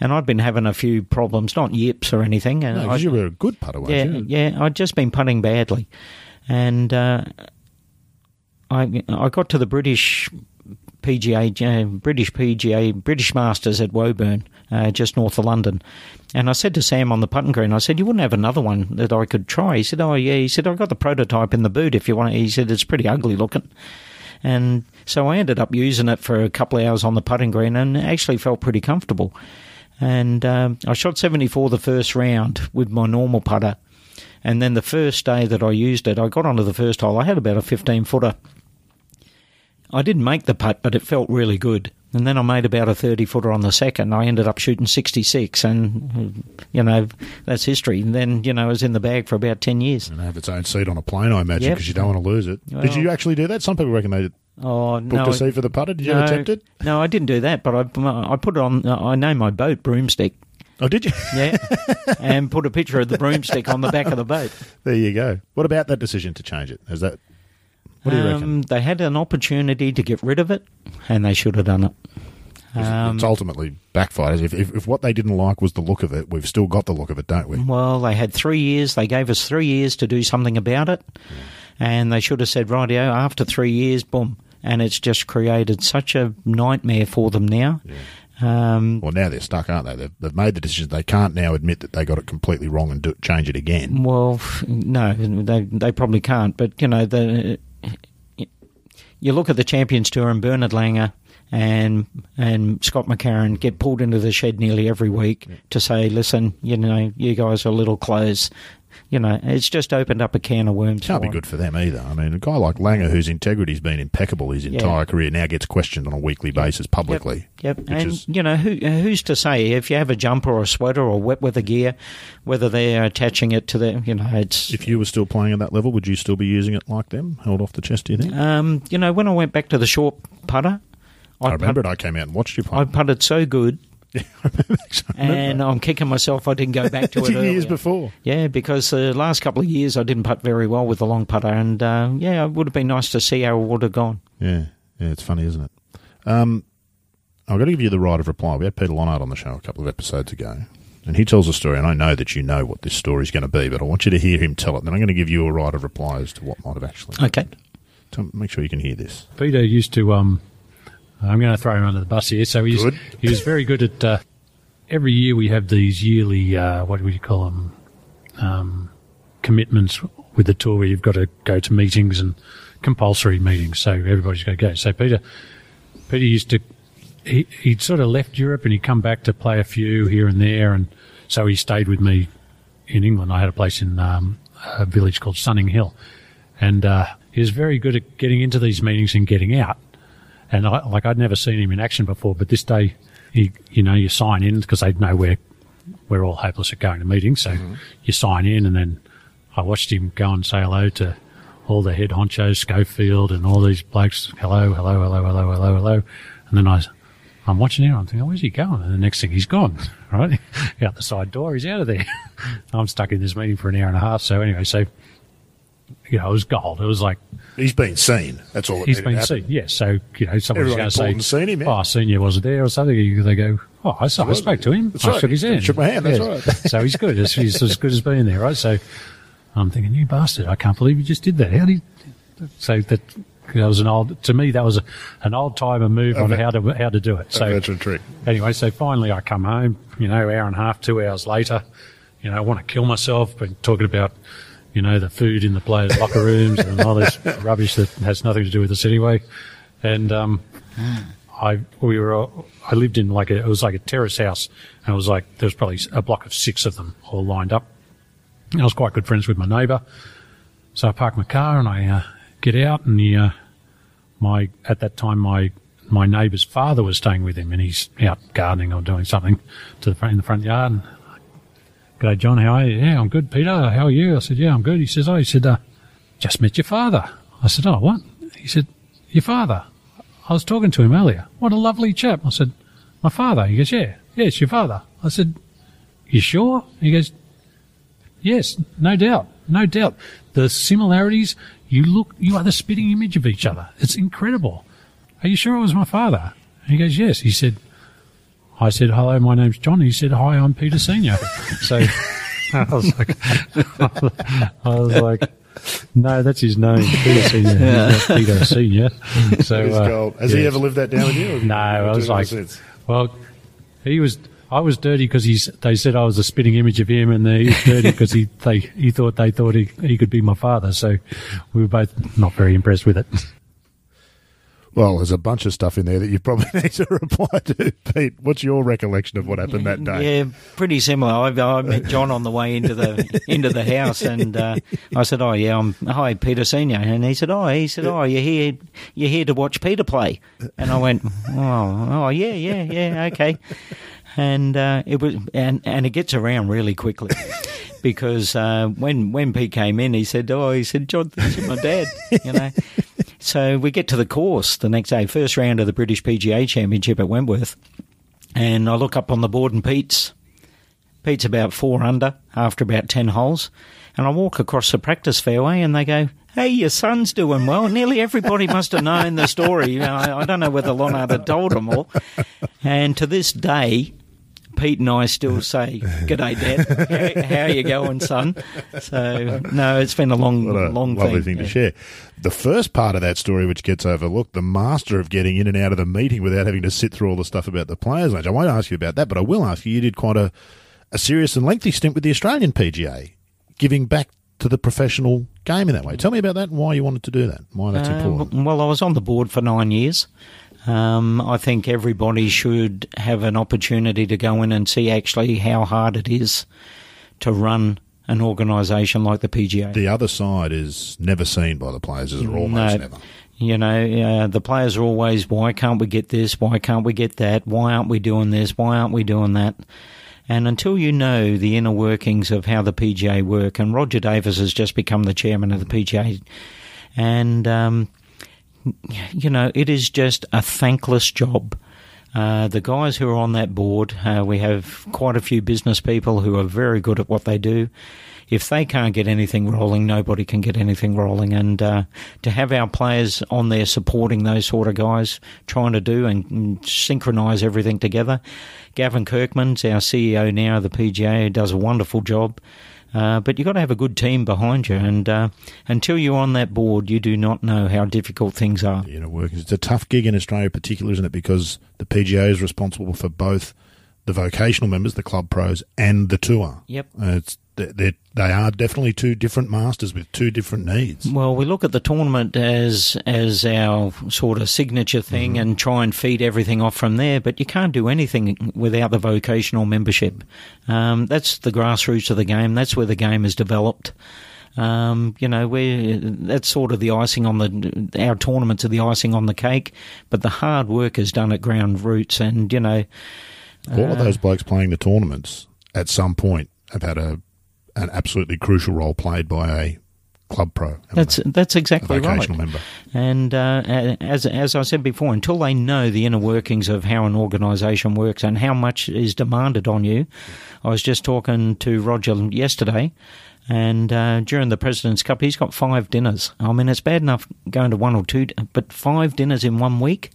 S2: and I'd been having a few problems, not yips or anything. And
S1: No,
S2: I,
S1: you were a good putter, weren't
S2: yeah,
S1: you?
S2: yeah, I'd just been putting badly, and uh, I I got to the British PGA, uh, British PGA, British Masters at Woburn, uh, just north of London, and I said to Sam on the putting green, I said, "You wouldn't have another one that I could try?" He said, "Oh yeah." He said, "I've got the prototype in the boot if you want." it." He said, "It's pretty ugly looking." And so I ended up using it for a couple of hours on the putting green and actually felt pretty comfortable. And um, I shot 74 the first round with my normal putter. And then the first day that I used it, I got onto the first hole. I had about a 15 footer. I didn't make the putt, but it felt really good. And then I made about a 30 footer on the second. I ended up shooting 66, and, you know, that's history. And then, you know, I was in the bag for about 10 years.
S1: And have its own seat on a plane, I imagine,
S2: Yep.
S1: because you don't want to lose it. Did you actually do that? Some people reckon they
S2: Oh,
S1: booked
S2: no.
S1: a seat for the putter. Did you
S2: no,
S1: attempt it?
S2: No, I didn't do that, but I, I put it on, I named my boat Broomstick.
S1: Oh, did you?
S2: Yeah. and put a picture of the broomstick on the back of the boat.
S1: there you go. What about that decision to change it? Is that what do you reckon?
S2: Um, they had an opportunity to get rid of it, and they should have done it.
S1: It's-
S2: Um,
S1: it's ultimately backfired. If, if, if what they didn't like was the look of it, we've still got the look of it, don't we?
S2: well, they had three years. They gave us three years to do something about it, and they should have said, rightio, after three years, boom. And it's just created such a nightmare for them now. Um,
S1: Well, now they're stuck, aren't they? They've, they've made the decision. They can't now admit that they got it completely wrong and do, change it again.
S2: Well, no, they they probably can't. But you know, the you look at the Champions Tour and Bernard Langer and and Scott McCarron get pulled into the shed nearly every week to say, listen, you know, you guys are a little close. You know, it's just opened up a can of worms.
S1: Can't be
S2: them.
S1: good for them either. I mean, a guy like Langer, whose integrity's been impeccable his
S2: Yeah.
S1: entire career, now gets questioned on a weekly basis publicly.
S2: Yep,
S1: which
S2: and
S1: is-
S2: you know who who's to say if you have a jumper or a sweater or wet weather gear, whether they're attaching it to the you know it's
S1: If you were still playing at that level, would you still be using it like them, held off the chest? Do you think?
S2: um you know when I went back to the short putter,
S1: I
S2: put-
S1: remember it. I came out and watched you play.
S2: I putted so good and I'm kicking myself I didn't go back to it
S1: years before.
S2: Yeah, because the last couple of years I didn't putt very well with the long putter, and uh, yeah, it would have been nice to see how it would have gone.
S1: Yeah, yeah, it's funny, isn't it? Um, I've got to give you the right of reply. We had Peter Lonard on the show a couple of episodes ago, and he tells a story, and I know that you know what this story is going to be, but I want you to hear him tell it. Then I'm going to give you a right of reply as to what might have actually.
S2: Okay.
S1: To make sure you can hear this.
S3: Peter used to. Um, I'm going to throw him under the bus here. So he's
S1: Good.
S3: he was very good at. Uh, every year we have these yearly. Uh, what do you call them? Um, commitments with the tour where you've got to go to meetings and compulsory meetings. So everybody's got to go. So Peter, Peter used to. He he'd sort of left Europe and he'd come back to play a few here and there, and so he stayed with me in England. I had a place in um, a village called Sunninghill, and uh, he was very good at getting into these meetings and getting out. And I, like I'd never seen him in action before, but this day, he, you know, you sign in because they know we're we're all hopeless at going to meetings, so mm-hmm. you sign in, and then I watched him go and say hello to all the head honchos, Schofield, and all these blokes. Hello, hello, hello, hello, hello, hello, and then I. I'm watching him. I'm thinking, oh, where's he going? And the next thing, he's gone. Right out the side door, he's out of there. I'm stuck in this meeting for an hour and a half. So anyway, so you know, it was gold. It was like
S1: He's been seen. That's all. That
S3: he's been seen. Yes. So you know, someone's going to say,
S1: seen him, yeah.
S3: "Oh, I seen you wasn't there" or something. They go, "Oh, I, saw, I spoke to him.
S1: That's
S3: I
S1: right.
S3: shook his hand.
S1: Shook my hand, that's right.
S3: so he's good. He's, he's as good as being there, right? So I'm thinking, you bastard! I can't believe you just did that. How did? You? So that that was an old. To me, that was a, an old timer move on how to how to do it.
S1: A
S3: So
S1: veteran trick.
S3: anyway, so finally I come home, you know, hour and a half, two hours later, you know, I want to kill myself, been talking about, you know, the food in the players' locker rooms and all this rubbish that has nothing to do with us anyway. And, um, I, we were, I lived in like a, it was like a terrace house and it was like, there was probably a block of six of them all lined up. And I was quite good friends with my neighbour. So I park my car and I, uh, get out and the, uh, my at that time my my neighbour's father was staying with him and he's out gardening or doing something to the front in the front yard and G'day John, how are you? Yeah, I'm good, Peter. How are you? I said, Yeah, I'm good. He says, Oh, he said, uh, just met your father. I said, Oh, what? He said, Your father. I was talking to him earlier. What a lovely chap. I said, My father. He goes, Yeah, yeah, your father. I said, You sure? He goes, Yes, no doubt, no doubt. The similarities, you look, you are the spitting image of each other. It's incredible. Are you sure it was my father? He goes, yes. He said, I said, hello, my name's John. He said, hi, I'm Peter Senior. So I was like, I was like, no, that's his name, Peter Senior. Not Peter Senior. So uh.
S1: Has he ever lived that down with you?
S3: No, I was like, well, he was. I was dirty because he's. They said I was a spitting image of him, and he was dirty because he they he thought they thought he he could be my father. So we were both not very impressed with it.
S1: Well, there's a bunch of stuff in there that you probably need to reply to, Pete. What's your recollection of what happened that day?
S2: Yeah, pretty similar. I, I met John on the way into the into the house, and uh, I said, "Oh yeah, I'm hi Peter Senior," and he said, "Oh, he said, oh, you're here, you're here to watch Peter play," and I went, "Oh, oh yeah, yeah, yeah, okay." And uh, it was, and and it gets around really quickly. Because uh, when when Pete came in, he said, "Oh, he said John thinks you're my dad," you know. So we get to the course the next day, first round of the British PGA Championship at Wentworth, and I look up on the board and Pete's Pete's about four under after about 10 holes. And I walk across the practice fairway and they go, Hey, your son's doing well. Nearly everybody must have known the story. I, I don't know whether Lonard had told them all. And to this day, Pete and I still say, G'day, Dad. How, how you going, son? So, no, it's been a long,
S1: What a
S2: long
S1: lovely
S2: thing.
S1: thing to
S2: Yeah.
S1: share. The first part of that story, which gets overlooked, the master of getting in and out of the meeting without having to sit through all the stuff about the players' lounge. I won't ask you about that, but I will ask you. You did quite a, a serious and lengthy stint with the Australian PGA, giving back to the professional game in that way. Tell me about that and why you wanted to do that. Why that's
S2: Uh,
S1: important.
S2: Well, I was on the board for nine years. Um, I think everybody should have an opportunity to go in and see actually how hard it is to run an organisation like the PGA.
S1: The other side is never seen by the players, is almost
S2: No.
S1: never.
S2: You know, uh, the players are always, why can't we get this? Why can't we get that? Why aren't we doing this? Why aren't we doing that? And until you know the inner workings of how the PGA work, and Roger Davis has just become the chairman of the PGA, and um, you know, it is just a thankless job. Uh, the guys who are on that board, uh, we have quite a few business people who are very good at what they do. If they can't get anything rolling, nobody can get anything rolling. And uh, to have our players on there supporting those sort of guys, trying to do and, synchronise everything together. Gavin Kirkman's our CEO now of the PGA, does a wonderful job. Uh, but you've got to have a good team behind you, and uh, until you're on that board, you do not know how difficult things are.
S1: You know, work. It's a tough gig in Australia, particularly, isn't it? Because the PGA is responsible for both the vocational members, the club pros, and the tour.
S2: Yep.
S1: Uh, it's they they are definitely two different masters with two different needs.
S2: Well, we look at the tournament as as our sort of signature thing
S1: Mm-hmm.
S2: and try and feed everything off from there. But you can't do anything without the vocational membership. Um, that's the grassroots of the game. That's where the game is developed. Um, you know, we that's sort of the icing on the our tournaments are the icing on the cake. But the hard work is done at ground roots, and you know,
S1: All
S2: Uh,
S1: of those blokes playing the tournaments at some point have had a an absolutely crucial role played by a club pro.
S2: that's
S1: they?
S2: that's
S1: a
S2: exactly right.
S1: member.
S2: And uh, as as I said before, until they know the inner workings of how an organisation works and how much is demanded on you, I was just talking to Roger yesterday, and uh, during the President's Cup, he's got five dinners. I mean, it's bad enough going to one or two, but five dinners in one week,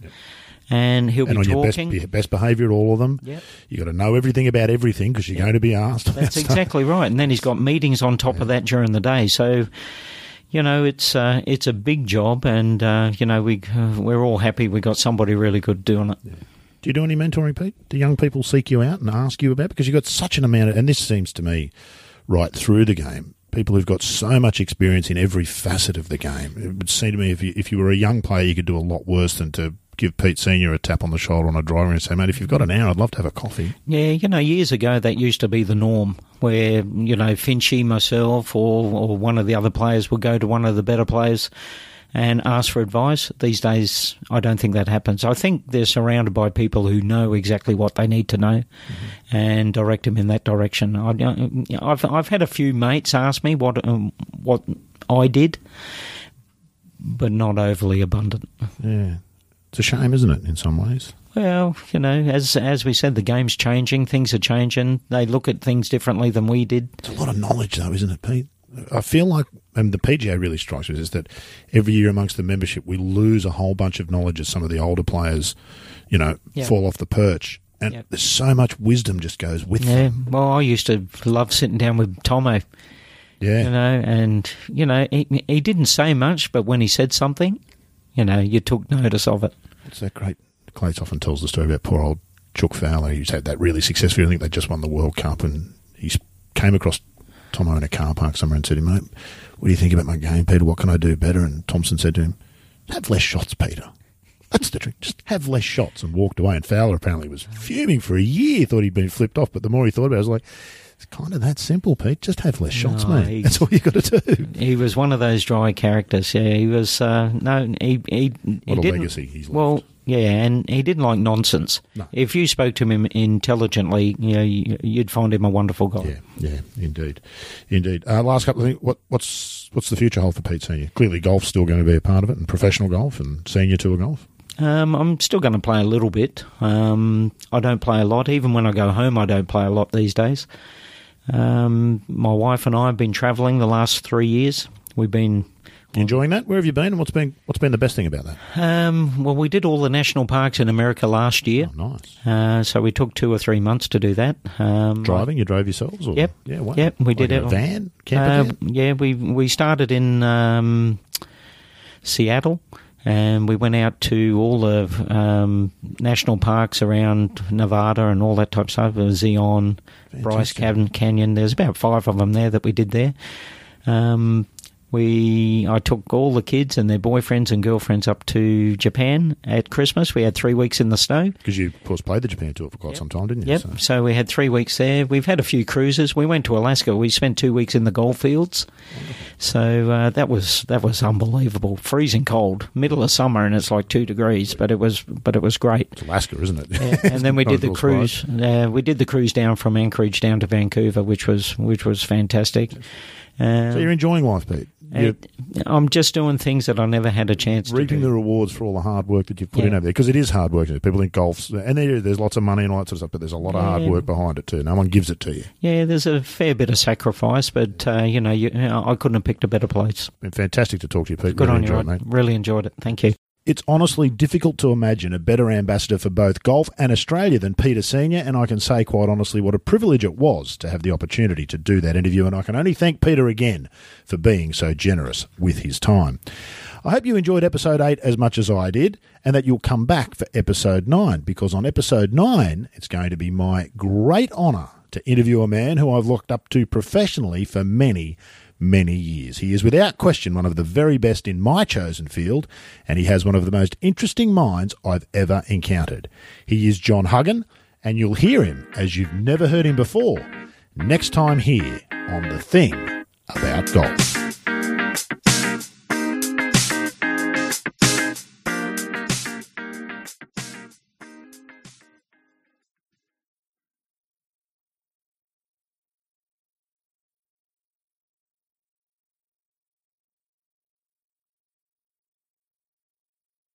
S2: and he'll
S1: And
S2: be
S1: on your best, best behaviour all of them.
S2: Yep.
S1: You've got to know everything about everything because you're going to be asked.
S2: That's
S1: stuff.
S2: exactly right. And then he's got meetings on top of that during the day. So, you know, it's uh, it's a big job, and uh, you know we uh, we're all happy we got somebody really good doing it.
S1: Do you do any mentoring, Pete? Do young people seek you out and ask you about? Because you've got such an amount of, and this seems to me right through the game. People who've got so much experience in every facet of the game. It would seem to me if you if you were a young player, you could do a lot worse than to give Pete Senior a tap on the shoulder on a driver and say, "Mate, if you've got an hour, I'd love to have a coffee."
S2: Yeah, you know, years ago that used to be the norm, where you know Finchy, myself, or or one of the other players would go to one of the better players and ask for advice. These days, I don't think that happens. I think they're surrounded by people who know exactly what they need to know and direct them in that direction. I, I've I've had a few mates ask me what um, what I did, but not overly abundant.
S1: Yeah, it's a shame, isn't it? In some ways.
S2: Well, you know, as as we said, the game's changing. Things are changing. They look at things differently than we did.
S1: It's a lot of knowledge, though, isn't it, Pete? I feel like, and the PGA really strikes me, is that every year amongst the membership, we lose a whole bunch of knowledge as some of the older players, you know,
S2: Yeah.
S1: fall off the perch. And
S2: Yep.
S1: there's so much wisdom just goes with
S2: Yeah.
S1: them.
S2: Well, I used to love sitting down with Tomo,
S1: Yeah.
S2: you know, and you know, he, he didn't say much, but when he said something, you know, you took notice of it.
S1: It's that great. Clates often tells the story about poor old Chuck Fowler. He's had that really successful. I think they just won the World Cup, and he came across Tomo in a car park somewhere and said, to him, "Mate, what do you think about my game, Peter? What can I do better?" And Thomson said to him, "Have less shots, Peter." That's the trick. Just have less shots and walked away. And Fowler apparently was fuming for a year. Thought he'd been flipped off, but the more he thought about it, I was like, "It's kind of that simple, Pete. Just have less shots,
S2: No,
S1: mate.
S2: he-
S1: That's all you got to do."
S2: He was one of those dry characters. Yeah, he was. Uh, no, he he, he
S1: What a
S2: didn't.
S1: legacy he's left.
S2: Well, yeah, and he didn't like nonsense.
S1: No.
S2: If you spoke to him intelligently, you know, you- you'd find him a wonderful guy.
S1: Yeah, yeah, indeed, indeed. Uh, last couple of things. What, what's what's the future hold for Pete Senior? Clearly, golf's still going to be a part of it, and professional golf and senior tour golf.
S2: Um, I'm still going to play a little bit. Um, I don't play a lot. Even when I go home, I don't play a lot these days. Um, my wife and I have been travelling the last three years. We've been
S1: You enjoying that? Where have you been, and what's been what's been the best thing about that?
S2: um, well. We did all the national parks in America last year,
S1: Oh, nice.
S2: uh, so we took two or three months to do that. Um,
S1: Driving, you drove yourselves? Or?
S2: Yep.
S1: Yeah, wow.
S2: Yep, we did
S1: Like in
S2: it.
S1: A van,
S2: Uh,
S1: van?
S2: yeah, we we started in um, Seattle, and we went out to all the um, national parks around Nevada and all that type of stuff. Zion, Bryce Canyon. There's about five of them there that we did there. Um, we I took all the kids and their boyfriends and girlfriends up to Japan at Christmas. We had three weeks in the snow.
S1: Because you, of course, played the Japan tour for quite some time, didn't you?
S2: Yep.
S1: So-
S2: So. we had three weeks there. We've had a few cruises. We went to Alaska. We spent two weeks in the gold fields. So uh, that was that was unbelievable. Freezing cold, middle of summer, and it's like two degrees. But it was but it was great.
S1: It's Alaska, isn't it?
S2: Yeah, and then we did the cruise. Uh, we did the cruise down from Anchorage down to Vancouver, which was which was fantastic. Uh,
S1: So you're enjoying life, Pete. You're
S2: I'm just doing things that I never had a chance to
S1: reaping the rewards for all the hard work that you've put in
S2: Yeah.
S1: over there because it is hard work. People think golf's and there, there's lots of money and all that sort of stuff, but there's a lot of hard
S2: Yeah.
S1: work behind it too. No one gives it to you.
S2: yeah, there's a fair bit of sacrifice, but uh, you know, you, I couldn't have picked a better place.
S1: Been fantastic to talk to you, Pete.
S2: Good
S1: really
S2: on you,
S1: enjoyed it, mate.
S2: Really enjoyed it. Thank you.
S1: It's honestly difficult to imagine a better ambassador for both golf and Australia than Peter Senior, and I can say quite honestly what a privilege it was to have the opportunity to do that interview, and I can only thank Peter again for being so generous with his time. I hope you enjoyed episode 8 as much as I did, and that you'll come back for episode 9, because on episode 9, it's going to be my great honour to interview a man who I've looked up to professionally for many, many years. He is without question one of the very best in my chosen field, and he has one of the most interesting minds I've ever encountered. He is John Huggan, and you'll hear him as you've never heard him before next time here on The Thing About Golf.